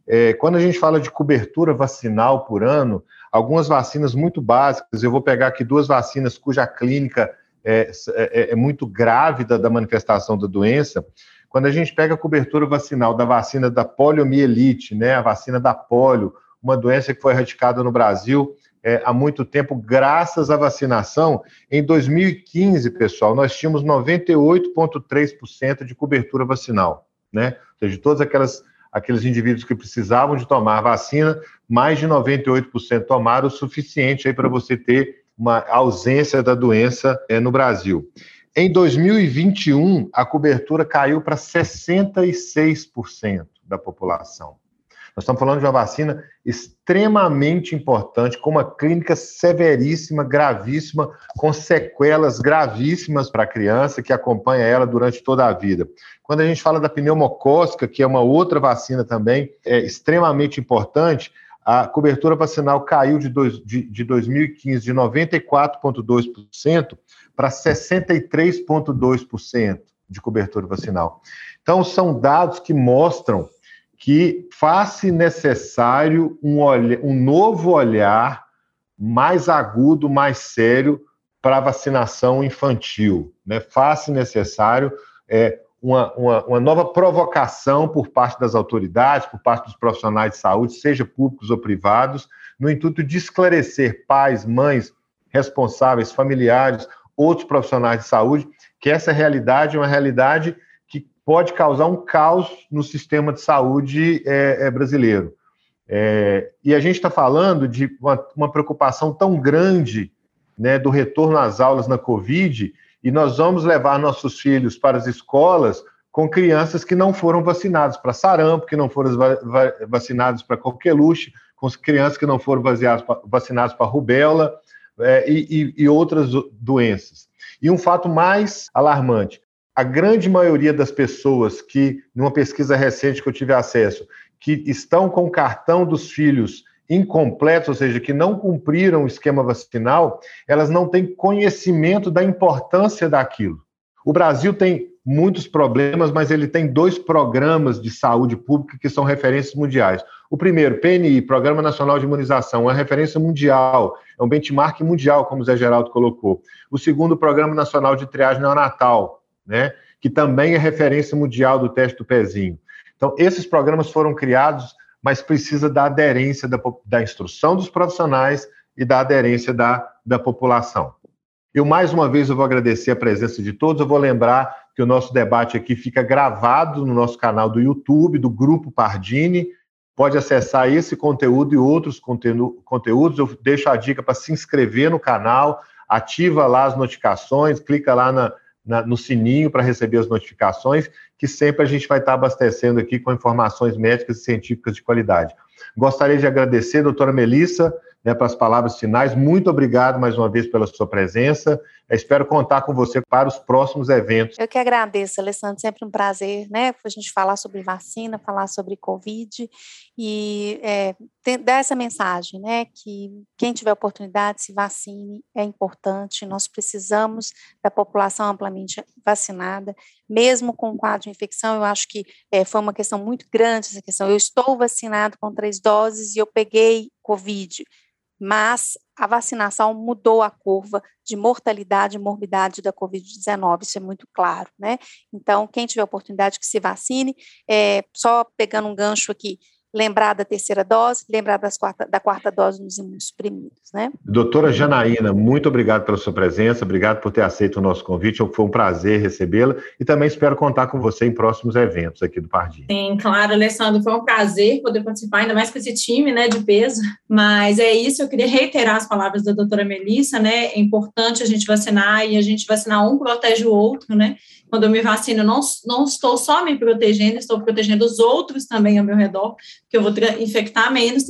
É, quando a gente fala de cobertura vacinal por ano, algumas vacinas muito básicas, eu vou pegar aqui duas vacinas cuja clínica é, é, é muito grave da, da manifestação da doença, quando a gente pega a cobertura vacinal da vacina da poliomielite, né, a vacina da polio, uma doença que foi erradicada no Brasil é, há muito tempo, graças à vacinação, em 2015, pessoal, nós tínhamos 98,3% de cobertura vacinal, né? Ou seja, de todos aquelas, aqueles indivíduos que precisavam de tomar vacina, mais de 98% tomaram o suficiente aí para você ter uma ausência da doença é, no Brasil. Em 2021, a cobertura caiu para 66% da população. Nós estamos falando de uma vacina extremamente importante, com uma clínica severíssima, gravíssima, com sequelas gravíssimas para a criança que acompanha ela durante toda a vida. Quando a gente fala da pneumocócica, que é uma outra vacina também é extremamente importante, a cobertura vacinal caiu de, dois, de, de 2015 de 94,2% para 63,2% de cobertura vacinal. Então, são dados que mostram que faz-se necessário um, um novo olhar mais agudo, mais sério para a vacinação infantil. Né? Faz-se necessário é, uma, uma, uma, nova provocação por parte das autoridades, por parte dos profissionais de saúde, seja públicos ou privados, no intuito de esclarecer pais, mães, responsáveis, familiares, outros profissionais de saúde, que essa realidade é uma realidade pode causar um caos no sistema de saúde é, é brasileiro. É, e a gente está falando de uma, uma, preocupação tão grande né, do retorno às aulas na Covid, e nós vamos levar nossos filhos para as escolas com crianças que não foram vacinadas para sarampo, que não foram vacinadas para coqueluche, com crianças que não foram vacinadas para rubéola é, e, e, e outras doenças. E um fato mais alarmante: a grande maioria das pessoas que, numa pesquisa recente que eu tive acesso, que estão com o cartão dos filhos incompletos, ou seja, que não cumpriram o esquema vacinal, elas não têm conhecimento da importância daquilo. O Brasil tem muitos problemas, mas ele tem dois programas de saúde pública que são referências mundiais. O primeiro, PNI, Programa Nacional de Imunização, é referência mundial, é um benchmark mundial, como o Zé Geraldo colocou. O segundo, Programa Nacional de Triagem Neonatal, né, que também é referência mundial do teste do pezinho. Então, esses programas foram criados, mas precisa da aderência da, da instrução dos profissionais e da aderência da, da população. Eu, mais uma vez, eu vou agradecer a presença de todos. Eu vou lembrar que o nosso debate aqui fica gravado no nosso canal do YouTube, do Grupo Pardini. Pode acessar esse conteúdo e outros conteúdos. Eu deixo a dica para se inscrever no canal, ativa lá as notificações, clica lá na, na, no sininho para receber as notificações, que sempre a gente vai estar abastecendo aqui com informações médicas e científicas de qualidade. Gostaria de agradecer, doutora Melissa, né, para as palavras finais. Muito obrigado mais uma vez pela sua presença. Espero contar com você para os próximos eventos.
Eu que agradeço, Alessandro. Sempre um prazer, né? A gente falar sobre vacina, falar sobre Covid e é, dar essa mensagem, né? Que quem tiver oportunidade se vacine, é importante. Nós precisamos da população amplamente vacinada, mesmo com o quadro de infecção. Eu acho que é, foi uma questão muito grande essa questão. Eu estou vacinado com três doses e eu peguei Covid mas a vacinação mudou a curva de mortalidade e morbidade da Covid-19, isso é muito claro, né? Então, quem tiver oportunidade que se vacine, é, só pegando um gancho aqui, lembrar da terceira dose, lembrar das quarta, da quarta dose nos imunossuprimidos, né?
Doutora Janaína, muito obrigado pela sua presença, obrigado por ter aceito o nosso convite, foi um prazer recebê-la e também espero contar com você em próximos eventos aqui do Pardinho.
Sim, claro, Alessandro, foi um prazer poder participar, ainda mais com esse time, né, de peso, mas é isso, eu queria reiterar as palavras da doutora Melissa, né, é importante a gente vacinar e a gente vacinar um protege o outro, né, quando eu me vacino, não, não estou só me protegendo, estou protegendo os outros também ao meu redor, que eu vou infectar menos,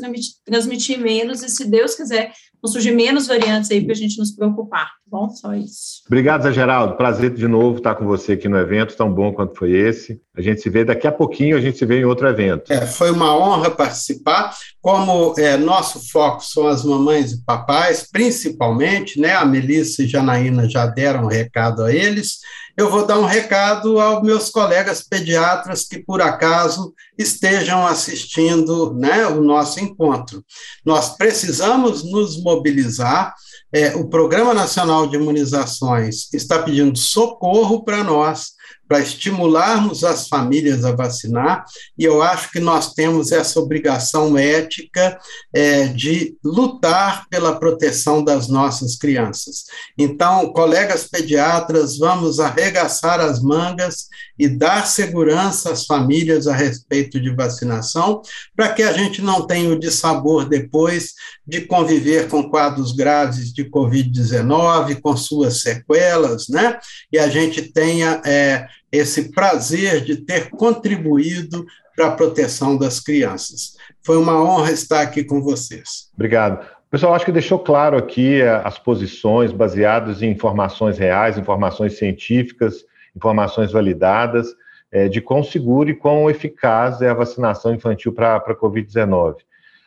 transmitir menos, e se Deus quiser, vão surgir menos variantes aí para a gente nos preocupar, bom? Só isso.
Obrigado, Zé Geraldo. Prazer de novo estar com você aqui no evento, tão bom quanto foi esse. A gente se vê daqui a pouquinho, a gente se vê em outro evento.
É, foi uma honra participar. Como é, nosso foco são as mamães e papais, principalmente, né? A Melissa e Janaína já deram um recado a eles eu vou dar um recado aos meus colegas pediatras que, por acaso, estejam assistindo né, o nosso encontro. Nós precisamos nos mobilizar. É, o Programa Nacional de Imunizações está pedindo socorro para nós para estimularmos as famílias a vacinar, e eu acho que nós temos essa obrigação ética é, de lutar pela proteção das nossas crianças. Então, colegas pediatras, vamos arregaçar as mangas e dar segurança às famílias a respeito de vacinação, para que a gente não tenha o dissabor depois de conviver com quadros graves de Covid-19, com suas sequelas, né? E a gente tenha é, esse prazer de ter contribuído para a proteção das crianças. Foi uma honra estar aqui com vocês.
Obrigado. Pessoal, acho que deixou claro aqui eh, as posições baseadas em informações reais, informações científicas, informações validadas, é, de quão seguro e quão eficaz é a vacinação infantil para a Covid-19.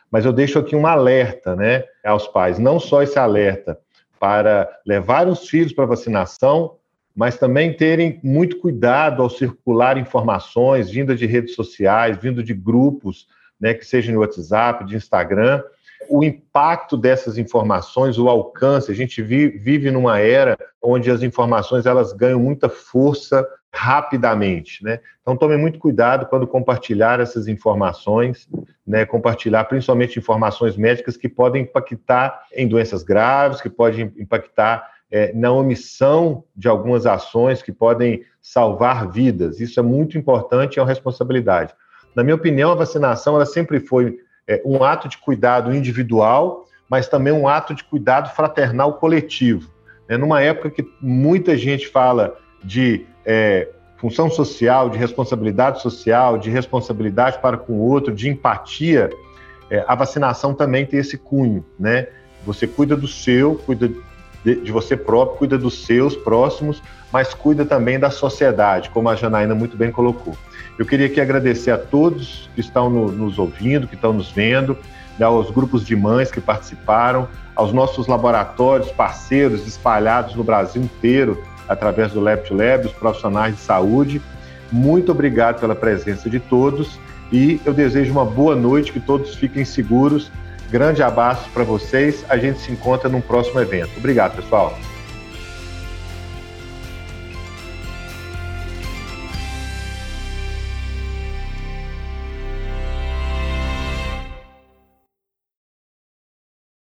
Mas eu deixo aqui um alerta né, aos pais, não só esse alerta para levar os filhos para vacinação, mas também terem muito cuidado ao circular informações vindas de redes sociais, vindo de grupos, né, que sejam no WhatsApp, de Instagram, o impacto dessas informações, o alcance. A gente vive numa era onde as informações elas ganham muita força rapidamente, né? Então tome muito cuidado quando compartilhar essas informações, né? Compartilhar principalmente informações médicas que podem impactar em doenças graves, que podem impactar é, na omissão de algumas ações que podem salvar vidas. Isso é muito importante e é uma responsabilidade. Na minha opinião, a vacinação ela sempre foi é, um ato de cuidado individual, mas também um ato de cuidado fraternal coletivo. É, numa época que muita gente fala de é, função social, de responsabilidade social, de responsabilidade para com o outro, de empatia, é, a vacinação também tem esse cunho, né? Você cuida do seu, cuida de, de, você próprio, cuida dos seus próximos, mas cuida também da sociedade, como a Janaína muito bem colocou. Eu queria aqui agradecer a todos que estão no, nos ouvindo, que estão nos vendo, né, aos grupos de mães que participaram, aos nossos laboratórios, parceiros espalhados no Brasil inteiro, através do Lab to Lab, os profissionais de saúde. Muito obrigado pela presença de todos e eu desejo uma boa noite, que todos fiquem seguros. Grande abraço para vocês. A gente se encontra num próximo evento. Obrigado, pessoal.